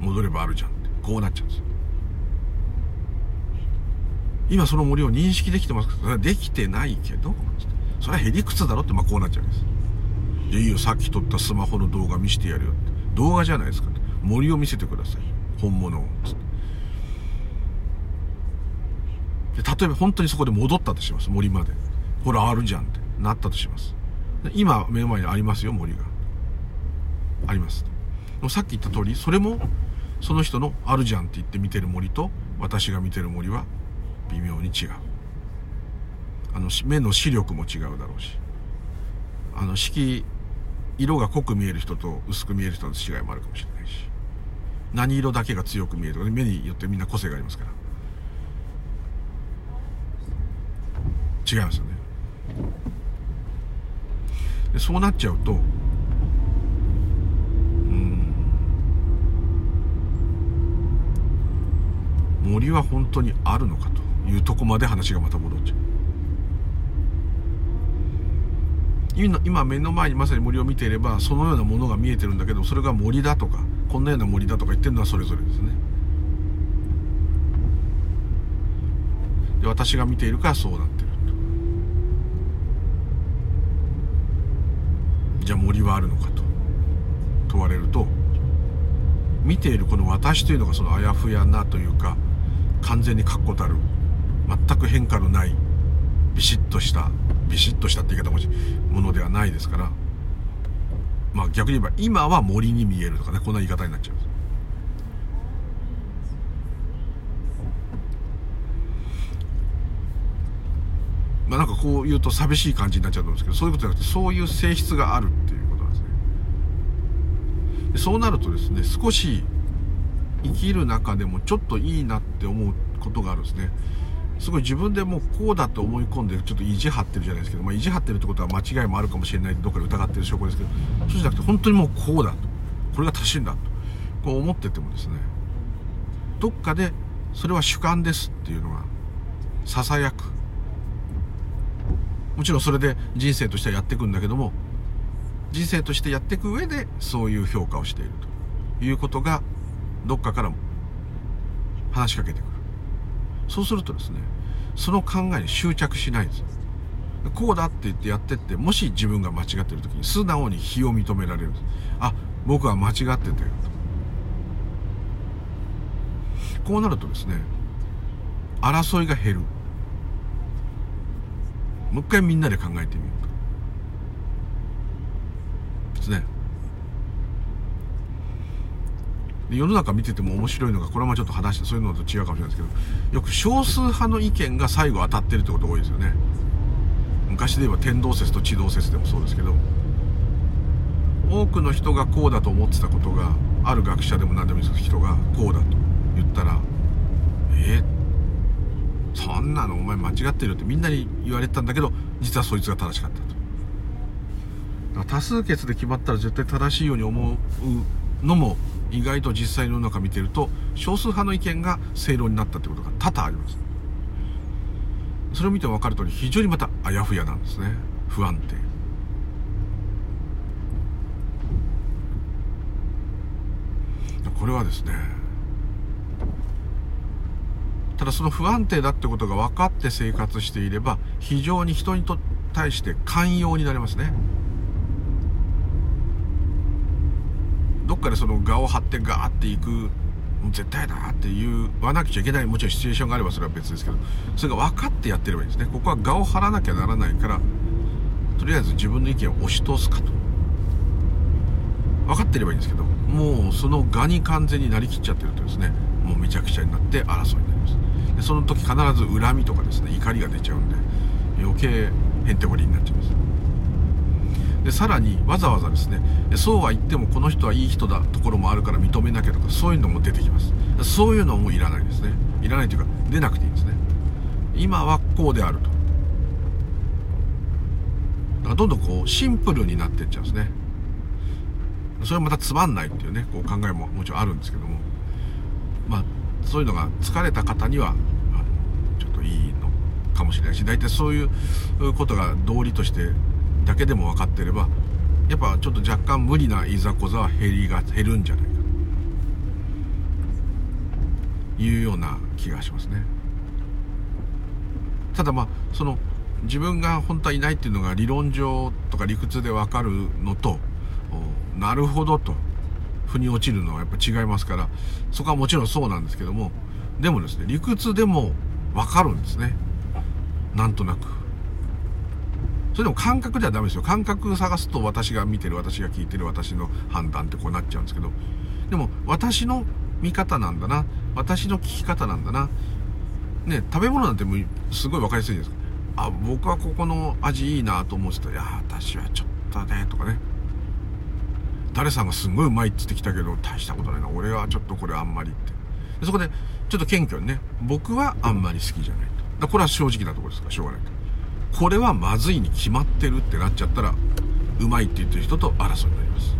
戻ればあるじゃんって。こうなっちゃうんですよ。今その森を認識できてますかできてないけどそれはへりくつだろってまあこうなっちゃうんです。いいよさっき撮ったスマホの動画見せてやるよって。動画じゃないですか森を見せてください。本物を。つってで例えば本当にそこで戻ったとします。森まで。ほらあるじゃんって。なったとします。今目の前にありますよ森が。あります。さっき言った通りそれもその人のあるじゃんって言って見てる森と私が見てる森は微妙に違う。あの目の視力も違うだろうし。あの色色が濃く見える人と薄く見える人の違いもあるかもしれないし。何色だけが強く見えるとか目によってみんな個性がありますから。違いますよね。でそうなっちゃうとうん。森は本当にあるのかと。いうとこまで話がまた戻っちゃう。今目の前にまさに森を見ていればそのようなものが見えてるんだけどそれが森だとかこんなような森だとか言ってるのはそれぞれですね。で私が見ているからそうなってるじゃあ森はあるのかと。問われると見ているこの私というのがそのあやふやなというか完全に確固たる全く変化のないビシッとしたビシッとしたって言い方もものではないですから。まあ逆に言えば今は森に見えるとかねこんな言い方になっちゃうんです。まあなんかこう言うと寂しい感じになっちゃうんですけどそういうことじゃなくてそういう性質があるっていうことなんですね。でそうなるとですね少し生きる中でもちょっといいなって思うことがあるんですね。すごい自分でもうこうだと思い込んでちょっと意地張ってるじゃないですけど、まあ、意地張ってるってことは間違いもあるかもしれないどっかで疑ってる証拠ですけどそうじゃなくて本当にもうこうだとこれが正しいんだとこう思っててもですねどっかでそれは主観ですっていうのがささやく。もちろんそれで人生としてはやっていくんだけども人生としてやっていく上でそういう評価をしているということがどっかからも話しかけてくる。そうするとですねその考えに執着しないんです。こうだって言ってやってってもし自分が間違ってる時に素直に非を認められるんです。あ僕は間違ってたよこうなるとですね争いが減る。もう一回みんなで考えてみようとですね。世の中見てても面白いのがこれもちょっと話してそういうのと違うかもしれないですけどよく少数派の意見が最後当たってるってこと多いですよね。昔で言えば天動説と地動説でもそうですけど多くの人がこうだと思ってたことがある学者でも何でもいいです人がこうだと言ったらえー、そんなのお前間違ってるってみんなに言われてたんだけど実はそいつが正しかったと。多数決で決まったら絶対正しいように思うのも意外と実際の中見てると少数派の意見が正論になったってことが多々あります。それを見て分かる通り非常にまたあやふやなんですね。不安定。これはですねただその不安定だってことが分かって生活していれば非常に人にと対して寛容になりますねどっかでその画を張ってガーっていく絶対だって言わなくちゃいけないもちろんシチュエーションがあればそれは別ですけどそれが分かってやってればいいんですね。ここは画を張らなきゃならないからとりあえず自分の意見を押し通すかと。分かってればいいんですけどもうその画に完全になりきっちゃってるとですねもうめちゃくちゃになって争いになります。でその時必ず恨みとかですね怒りが出ちゃうんで余計へんてこりになっちゃいます。でさらにわざわざですねそうは言ってもこの人はいい人だところもあるから認めなきゃとかそういうのも出てきます。そういうのもいらないですね。いらないというか出なくていいですね。今はこうであると。だからどんどんこうシンプルになっていっちゃうんですね。それはまたつまんないっていうねこう考えももちろんあるんですけども。まあそういうのが疲れた方にはあのちょっといいのかもしれないし大体そういうことが道理としてだけでも分かってればやっぱちょっと若干無理ないざこざは減りが減るんじゃないか。というような気がしますね。ただまあその自分が本当はいないっていうのが理論上とか理屈で分かるのとなるほどと腑に落ちるのはやっぱ違いますからそこはもちろんそうなんですけどもでもですね理屈でも分かるんですね。なんとなく。それでも感覚ではダメですよ。感覚探すと私が見てる私が聞いてる私の判断ってこうなっちゃうんですけど。でも私の見方なんだな。私の聞き方なんだな。ね食べ物なんてもすごい分かりやすいじゃないですか。あ僕はここの味いいなと思ってた。いや私はちょっとねとかね。誰さんがすごいうまいって言ってきたけど大したことないな。俺はちょっとこれあんまりって。そこでちょっと謙虚にね。僕はあんまり好きじゃないと。だこれは正直なところですからしょうがないと。これはまずいに決まってるってなっちゃったらうまいって言ってる人と争いになります。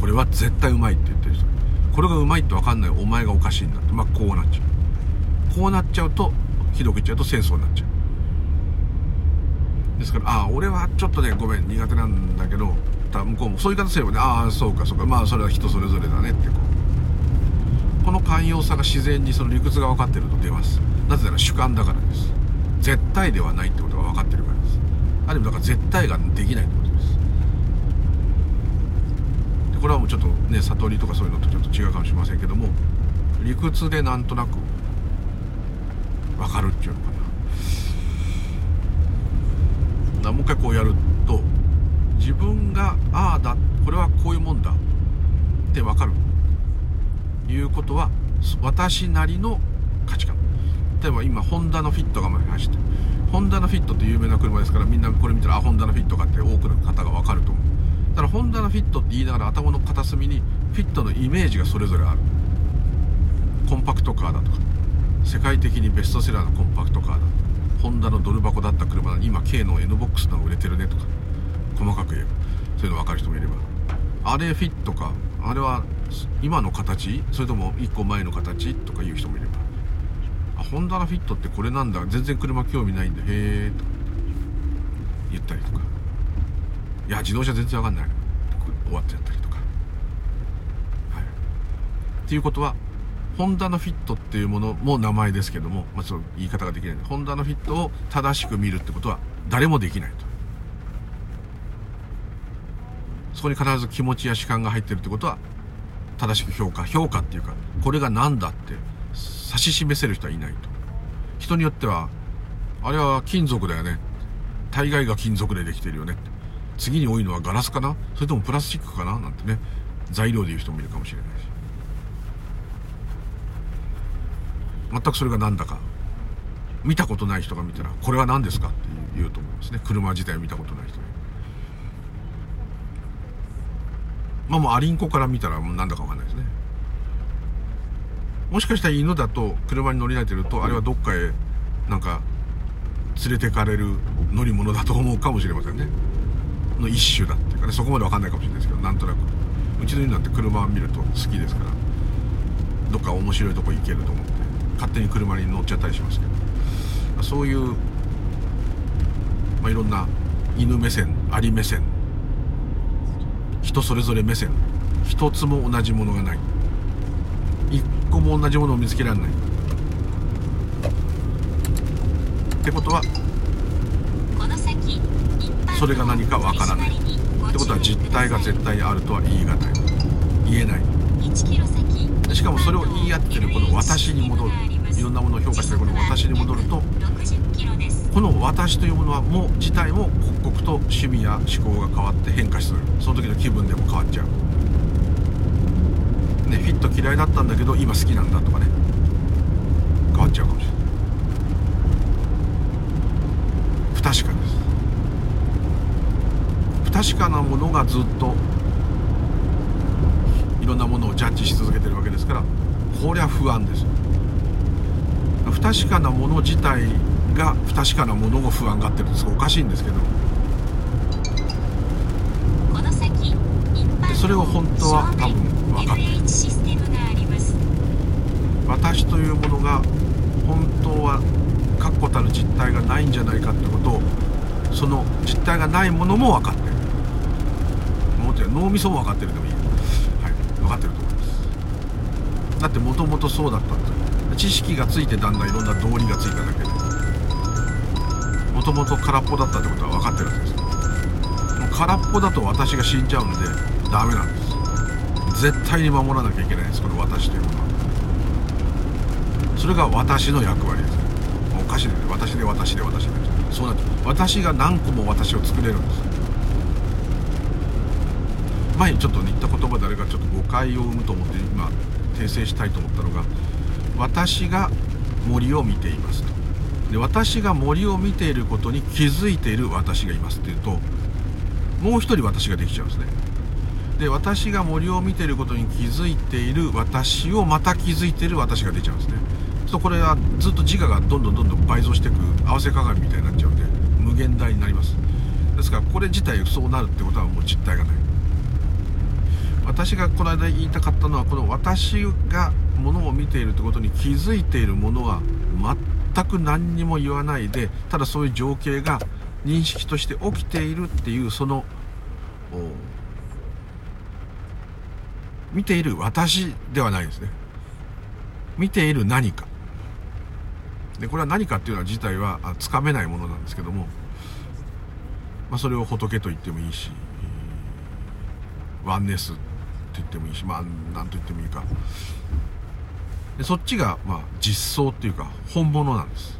これは絶対うまいって言ってる人。これがうまいって分かんないお前がおかしいんだって。まあこうなっちゃう。こうなっちゃうとひどく言っちゃうと戦争になっちゃう。ですからああ俺はちょっとねごめん苦手なんだけど向こうもそういう方すればねああそうかそうか。まあそれは人それぞれだねってこう。この寛容さが自然にその理屈が分かってると出ます。なぜなら主観だからです。絶対ではないってことが分かってるからです。ある意味だから絶対ができないってことです。でこれはもうちょっとね悟りとかそういうのとちょっと違うかもしれませんけども理屈でなんとなく分かるっていうのかなもう一回こうやると自分がああだこれはこういうもんだって分かる。いうことは私なりの価値観。例えば今ホンダのフィットが前に走ってホンダのフィットって有名な車ですからみんなこれ見たらあホンダのフィットかって多くの方が分かると思う。だからホンダのフィットって言いながら頭の片隅にフィットのイメージがそれぞれある。コンパクトカーだとか世界的にベストセラーのコンパクトカーだホンダのドル箱だった車に今 K の N ボックスの売れてるねとか細かく言えば。そういうの分かる人もいれば。あれフィットか。あれは今の形？それとも1個前の形？とかいう人もいれば。ホンダのフィットってこれなんだ？全然車興味ないんでへえと言ったりとか。いや自動車全然わかんない。終わっちゃったりとか。はい。っていうことはホンダのフィットっていうものも名前ですけども、まあ、その言い方ができないんでホンダのフィットを正しく見るってことは誰もできないと。そこに必ず気持ちや主観が入ってるってことは正しく評価評価っていうかこれが何だって指し示せる人はいないと。人によってはあれは金属だよね。大概が金属でできてるよね。次に多いのはガラスかな。それともプラスチックかな。なんてね。材料で言う人もいるかもしれないし。全くそれが何だか。見たことない人が見たらこれは何ですかって言うと思いますね。車自体を見たことない人まあもうアリンコから見たらもう何だか分かんないですね。もしかしたら犬だと車に乗り慣れてるとあれはどっかへなんか連れてかれる乗り物だと思うかもしれませんね。の一種だっていうかねそこまで分かんないかもしれないですけどなんとなくうちの犬なんて車を見ると好きですからどっか面白いとこ行けると思って勝手に車に乗っちゃったりしますけど。そういう、まあ、いろんな犬目線アリ目線人それぞれ目線一つも同じものがない。個も同じものを見つけられない。ってことはそれが何かわからない。ってことは実態が絶対にあるとは言い難い。言えない。しかもそれを言い合ってるこの私に戻る。いろんなものを評価してるこの私に戻るとこの私というものはもう自体も刻々と趣味や思考が変わって変化する。その時の気分でも変わっちゃうねフィット嫌いだったんだけど今好きなんだとかね。変わっちゃうかもしれない。不確かです。不確かなものがずっといろんなものをジャッジし続けてるわけですからこりゃ不安です。不確かなもの自体が不確かなものを不安がってるんですおかしいんですけど。でそれを本当は多分分かって私というものが本当は確固たる実態がないんじゃないかってことをその実態がないものも分かってる。っと脳みそも分かってるでもいい、はい、分かってると思います。だってもともとそうだったって。知識がついてだんだんいろんな道理がついただけで。もともと空っぽだったってことは分かってるわけです。もう空っぽだと私が死んじゃうんでダメなんです。絶対に守らなきゃいけないんです。この私というものはそれが私の役割です。おかしいね私で私で私でそうなって私が何個も私を作れるんです。前にちょっと言った言葉であれがちょっと誤解を生むと思って今訂正したいと思ったのが私が森を見ていますと。で私が森を見ていることに気づいている私がいますっていうともう一人私ができちゃうんですね。で私が森を見ていることに気づいている私をまた気づいている私が出ちゃうんですね。とこれはずっと自我がどんどんどんどん倍増していく合わせ鏡みたいになっちゃうんで無限大になります。ですからこれ自体そうなるってことはもう実体がない。私がこの間言いたかったのはこの私がものを見ているってことに気づいているものは全く何にも言わないでただそういう情景が認識として起きているっていうその見ている私ではないですね。見ている何か。でこれは何かっていうのは自体はつかめないものなんですけども、まあ、それを仏と言ってもいいしワンネスって言ってもいいしまあ何と言ってもいいか。でそっちがまあ実相っていうか本物なんです。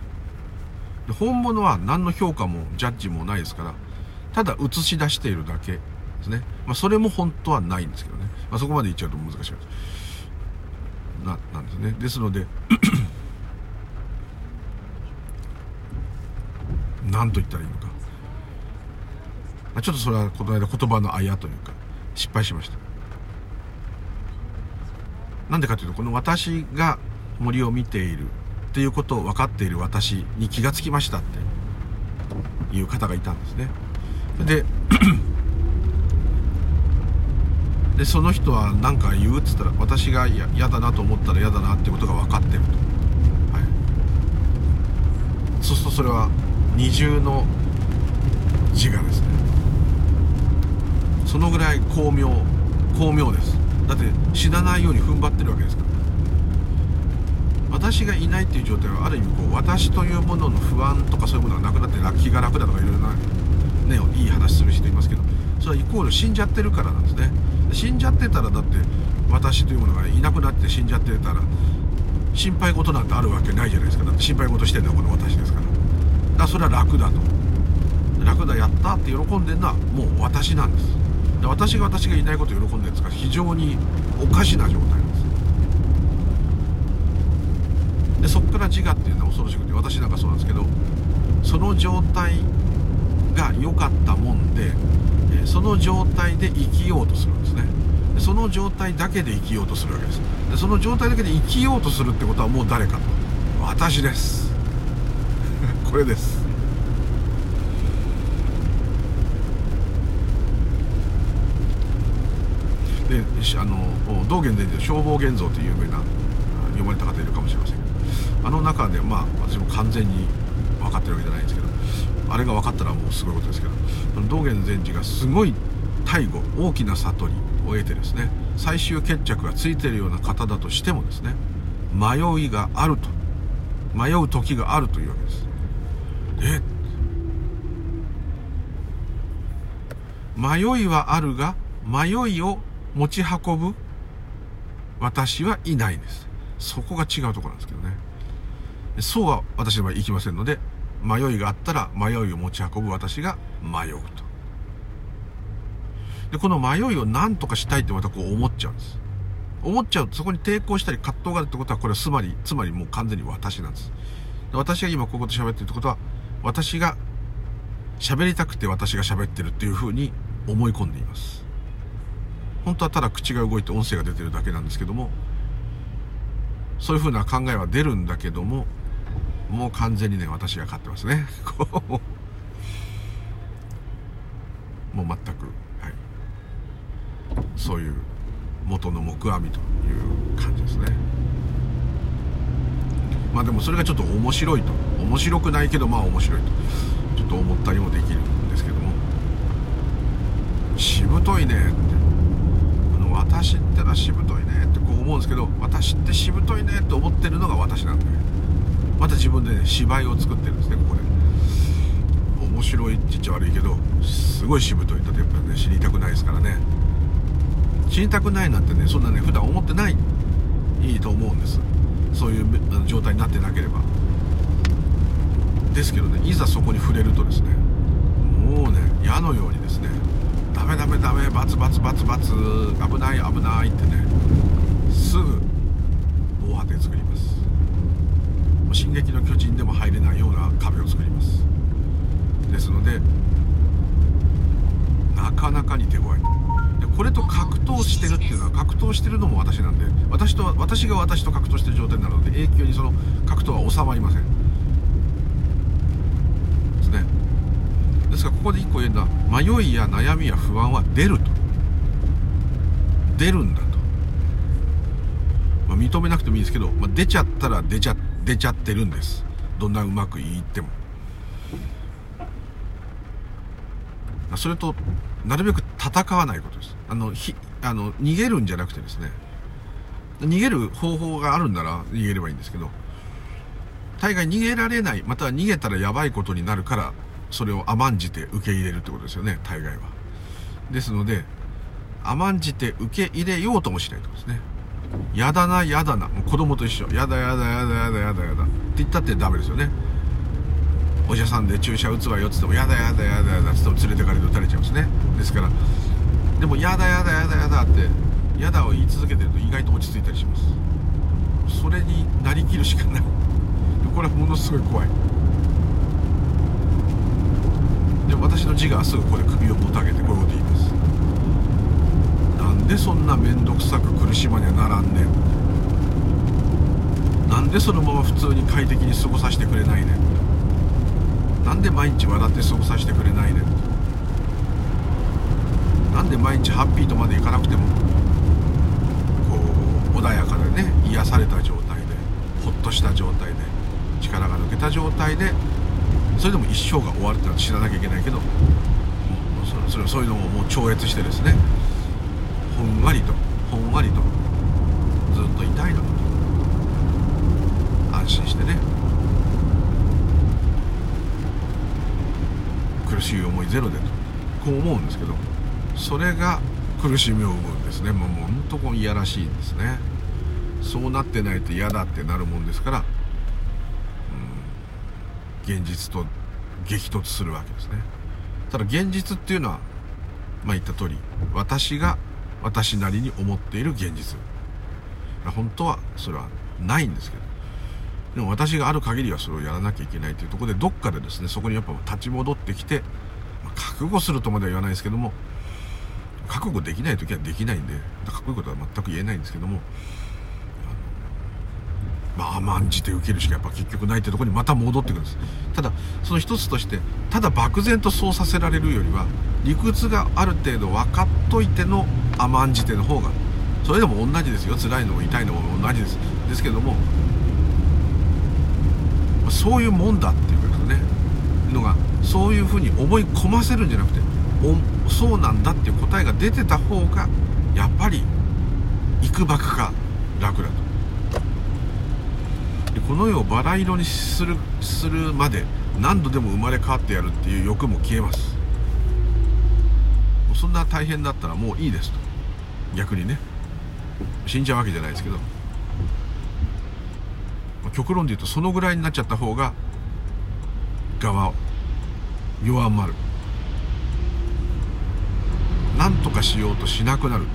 で本物は何の評価もジャッジもないですからただ映し出しているだけですね、まあ、それも本当はないんですけどね、まあ、そこまで言っちゃうと難しいですななんですね。ですので 何と言ったらいいのか。ちょっとそれはこの間言葉のあやというか失敗しました。なんでかというとこの私が森を見ているっていうことを分かっている私に気がつきましたっていう方がいたんですね。ででその人は何か言うっつったら私が嫌だなと思ったら嫌だなってことが分かってると、はい、そうするとそれは二重の自我ですね。そのぐらい巧妙巧妙です。だって死なないように踏ん張ってるわけですから。私がいないっていう状態はある意味こう私というものの不安とかそういうものがなくなって気が楽だとかいろいろなねいい話する人いますけどそれはイコール死んじゃってるからなんですね。死んじゃってたらだって私というものがいなくなって死んじゃってたら心配事なんてあるわけないじゃないですか。だって心配事してるのはこの私ですから。だからそれは楽だと。楽だやったって喜んでるのはもう私なんです。で私が私がいないことを喜んでるんですから非常におかしな状態なんです。でそこから自我っていうのは恐ろしくて私なんかそうなんですけどその状態が良かったもんでその状態で生きようとするんですね。その状態だけで生きようとするわけです。でその状態だけで生きようとするってことはもう誰かと。私です。これです。であの道元伝で消防現像という有名な読まれた方いるかもしれません。あの中でまあ私も完全に分かってるわけじゃないんですけどあれが分かったらもうすごいことですけど道元禅師がすごい大悟大きな悟りを得てですね最終決着がついてるような方だとしてもですね迷いがあると迷う時があるというわけです。え迷いはあるが迷いを持ち運ぶ私はいないです。そこが違うところなんですけどね。そうは私の場合いきませんので迷いがあったら迷いを持ち運ぶ私が迷うと。で、この迷いを何とかしたいってまたこう思っちゃうんです。思っちゃうとそこに抵抗したり葛藤があるってことはこれはつまり、つまりもう完全に私なんです。で私が今ここと喋ってるってことは私が喋りたくて私が喋ってるっていうふうに思い込んでいます。本当はただ口が動いて音声が出てるだけなんですけども、そういうふうな考えは出るんだけども、もう完全にね私が勝ってますね。もう全くはい。そういう元の木阿弥という感じですね。まあでもそれがちょっと面白いと。面白くないけどまあ面白いと。ちょっと思ったりもできるんですけども。しぶといねって。あの私ってのはしぶといねってこう思うんですけど私ってしぶといねって思ってるのが私なんで。また自分でね芝居を作ってるんですねここで。面白いって言っちゃ悪いけどすごいしぶといだってやっぱね死にたくないですからね。死にたくないなんてねそんなね普段思ってないいいと思うんです。そういう状態になってなければ。ですけどねいざそこに触れるとですねもうね矢のようにですねダメダメダメバツバツバツバツ危ない危ないってねすぐ防波堤作ります「進撃の巨人」でも入れないような壁を作ります。ですのでなかなかに手強い。でこれと格闘してるっていうのは格闘してるのも私なんで私と私が私と格闘してる状態なので永久にその格闘は収まりません。ですね。ですからここで一個言えるのは迷いや悩みや不安は出ると。出るんだと、まあ、認めなくてもいいですけど、まあ、出ちゃったら出ちゃ出ちゃってるんです。どんなうまく言っても。それとなるべく戦わないことです。あのひあの逃げるんじゃなくてですね。逃げる方法があるんなら逃げればいいんですけど。大概逃げられないまたは逃げたらやばいことになるからそれを甘んじて受け入れるってことですよね大概は。ですので甘んじて受け入れようともしないってことですね。やだなやだな。もう子供と一緒。やだやだやだやだやだやだ。って言ったってダメですよね。お医者さんで注射打つわよっつってもやだやだやだやだっつっても連れてかれて打たれちゃうんですね。ですからでもやだやだやだやだってやだを言い続けてると意外と落ち着いたりします。それになりきるしかない。これはものすごい怖い。で私の自我はすぐここで首をもたげてこういうことでそんな面倒くさく苦しまにはならんねん。なんでそのまま普通に快適に過ごさせてくれないねん。なんで毎日笑って過ごさせてくれないねん。なんで毎日ハッピーとまでいかなくてもこう穏やかでね癒された状態でほっとした状態で力が抜けた状態でそれでも一生が終わるってのは知らなきゃいけないけどそれそういうのをもう超越してですねほんわりとほんわりとずっといたいな。と安心してね。苦しい思いゼロでと。こう思うんですけどそれが苦しみを生むんですね。もう本当こいやらしいんですね。そうなってないと嫌だってなるもんですから、うん、現実と激突するわけですね。ただ現実っていうのはまあ言った通り私が私なりに思っている現実。本当はそれはないんですけど。でも私がある限りはそれをやらなきゃいけないというところでどっかでですねそこにやっぱ立ち戻ってきて、ま、覚悟するとまでは言わないですけども覚悟できない時はできないんでかっこいいことは全く言えないんですけどもまあ甘んじて受けるしかやっぱ結局ないってとこにまた戻ってくるんです。ただその一つとしてただ漠然とそうさせられるよりは理屈がある程度分かっといての甘んじての方がそれでも同じですよ。辛いのも痛いのも同じです。ですけどもそういうもんだっていうかですね。のがそういうふうに思い込ませるんじゃなくておそうなんだっていう答えが出てた方がやっぱりいくばくか楽だと。でこの世をバラ色にするするまで何度でも生まれ変わってやるっていう欲も消えます。そんな大変だったらもういいですと。逆にね。死んじゃうわけじゃないですけど。極論で言うとそのぐらいになっちゃった方が側弱まる。何とかしようとしなくなる。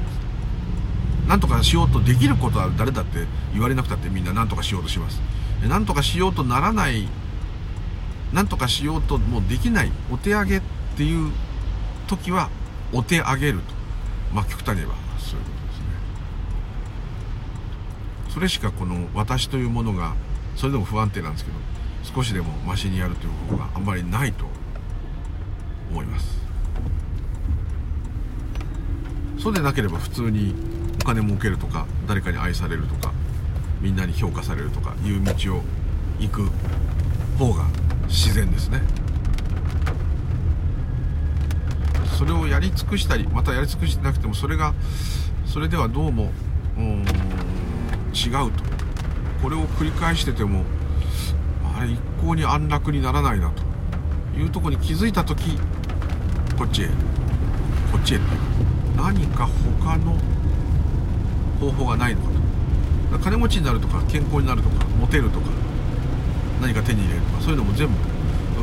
何とかしようとできることは誰だって言われなくたってみんな何とかしようとします。何とかしようとならない何とかしようともうできないお手上げっていう時はお手上げると。まあ極端に言えばそういうことですね。それしかこの私というものがそれでも不安定なんですけど少しでもマシにやるという方法があんまりないと思います。そうでなければ普通に金儲けるとか誰かに愛されるとかみんなに評価されるとかいう道を行く方が自然ですね。それをやり尽くしたりまたやり尽くしてなくてもそれがそれではどうもうん違うと。これを繰り返しててもあれ一向に安楽にならないなと。いうとこに気づいた時こっちへこっちへって。何か他の方法がないのかと金持ちになるとか健康になるとかモテるとか何か手に入れるとかそういうのも全部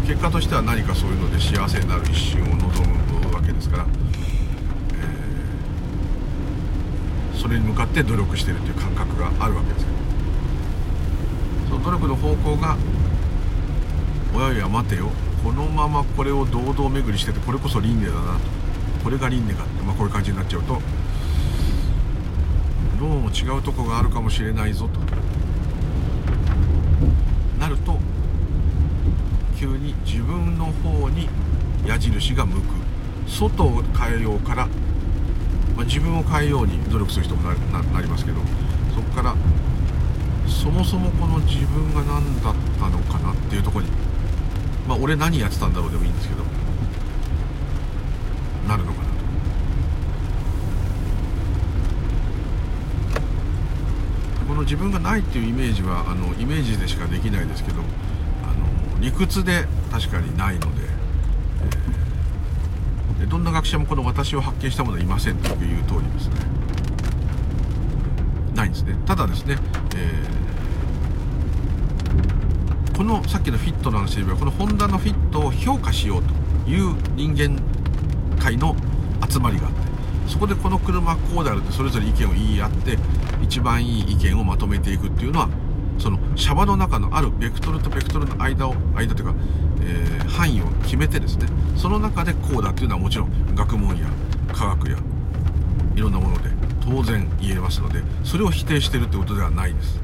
結果としては何かそういうので幸せになる一瞬を望むわけですから、えー、それに向かって努力してるという感覚があるわけですその努力の方向が「おやおや待てよ。このままこれを堂々巡りしててこれこそ輪廻だなと。これが輪廻かって、まあ、こういう感じになっちゃうとどうも違うとこがあるかもしれないぞと。なると急に自分の方に矢印が向く。外を変えようから、まあ、自分を変えように努力する人もなりますけどそこからそもそもこの自分が何だったのかなっていうとこにまあ俺何やってたんだろうでもいいんですけどなるのかなとこの自分がないっていうイメージはあのイメージでしかできないですけどあの理屈で確かにないので,、えー、でどんな学者もこの私を発見した者はいませんという通りですね。ないんですね。ただですね、えーこのさっきのフィットの話で言えばこのホンダのフィットを評価しようという人間界の集まりがあってそこでこの車はこうであるってそれぞれ意見を言い合って一番いい意見をまとめていくっていうのはそのシャバの中のあるベクトルとベクトルの間を間というか、えー、範囲を決めてですねその中でこうだっていうのはもちろん学問や科学やいろんなもので当然言えますのでそれを否定してるってことではないです。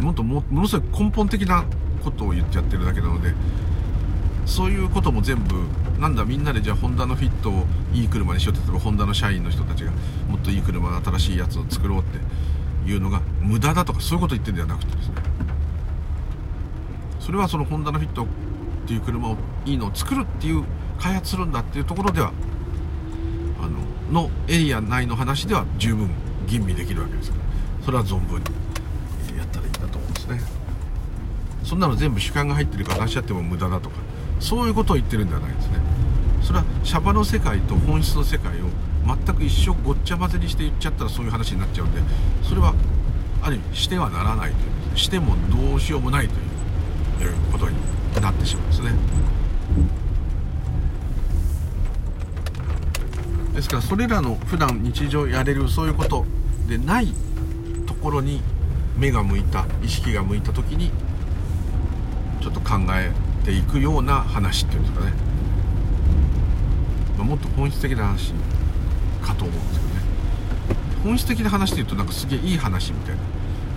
もっとものすごい根本的なことを言ってやってるだけなのでそういうことも全部なんだみんなでじゃあホンダのフィットをいい車にしようって例えばホンダの社員の人たちがもっといい車新しいやつを作ろうっていうのが無駄だとかそういうこと言ってるんではなくてですね。それはそのホンダのフィットっていう車をいいのを作るっていう開発するんだっていうところではあののエリア内の話では十分吟味できるわけですからそれは存分にやったらいいんだと思うんですね。そんなの全部主観が入ってるから話し合っても無駄だとかそういうことを言ってるんではないですね。それはシャバの世界と本質の世界を全く一緒ごっちゃ混ぜにして言っちゃったらそういう話になっちゃうんでそれはある意味してはならないという。してもどうしようもないということになってしまうんですね。ですからそれらの普段日常やれるそういうことでないところに目が向いた意識が向いた時にちょっと考えていくような話っていうんですかね、もっと本質的な話かと思うんですけどね。本質的な話っていうとなんかすげえいい話みたいな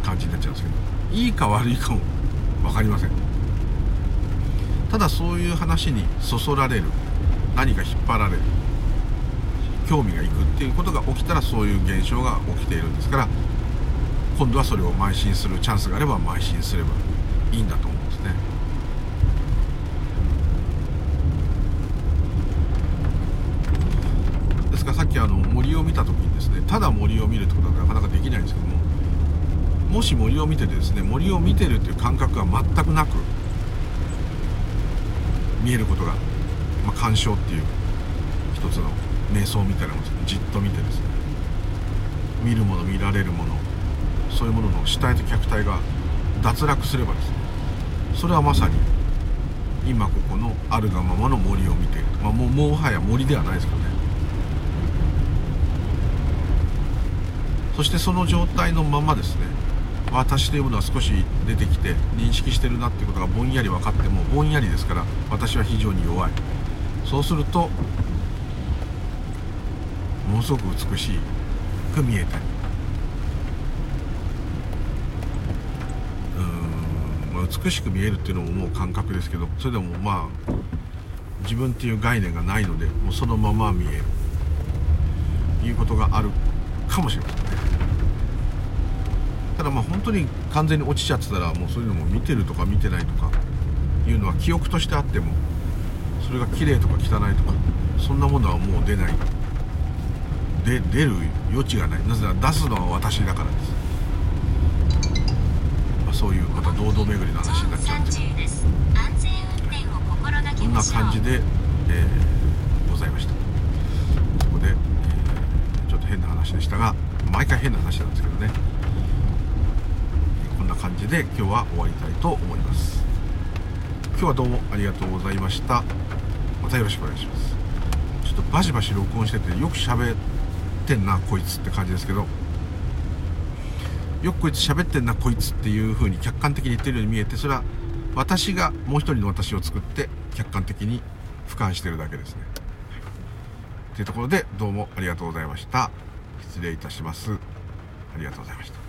感じになっちゃうんですけどいいか悪いかも分かりません。ただそういう話にそそられる何か引っ張られる興味がいくっていうことが起きたらそういう現象が起きているんですから今度はそれを邁進するチャンスがあれば邁進すればいいんだと思うんですか？さっきあの森を見た時にですねただ森を見るってことはなかなかできないんですけどももし森を見ててですね森を見てるっていう感覚が全くなく見えることが、まあ、鑑賞っていう一つの瞑想みたいなものです。ねじっと見てですね見るもの見られるものそういうものの主体と客体が脱落すればですねそれはまさに今ここのあるがままの森を見ている、まあ、もうもはや森ではないですけどねそしてその状態のままですね私というものは少し出てきて認識してるなっていうことがぼんやり分かってもぼんやりですから私は非常に弱い。そうするとものすごく美しく見えたり。うーん美しく見えるっていうのももう感覚ですけどそれでもまあ自分っていう概念がないのでもうそのまま見える。いうことがあるかもしれませんただまあ本当に完全に落ちちゃってたらもうそういうのも見てるとか見てないとかいうのは記憶としてあってもそれが綺麗とか汚いとかそんなものはもう出ない。で出る余地がない。なぜなら出すのは私だからです、まあ、そういうまた堂々巡りの話になっちゃうんで。すこんな感じで、えー、ございました。そこで、えー、ちょっと変な話でしたが毎回変な話なんですけどね。感じで今日は終わりたいと思います。今日はどうもありがとうございました。またよろしくお願いします。ちょっとバシバシ録音しててよく喋ってんなこいつって感じですけど。よくこいつ喋ってんなこいつっていう風に客観的に言ってるように見えてそれは私がもう一人の私を作って客観的に俯瞰してるだけですね。というところでどうもありがとうございました。失礼いたします。ありがとうございました。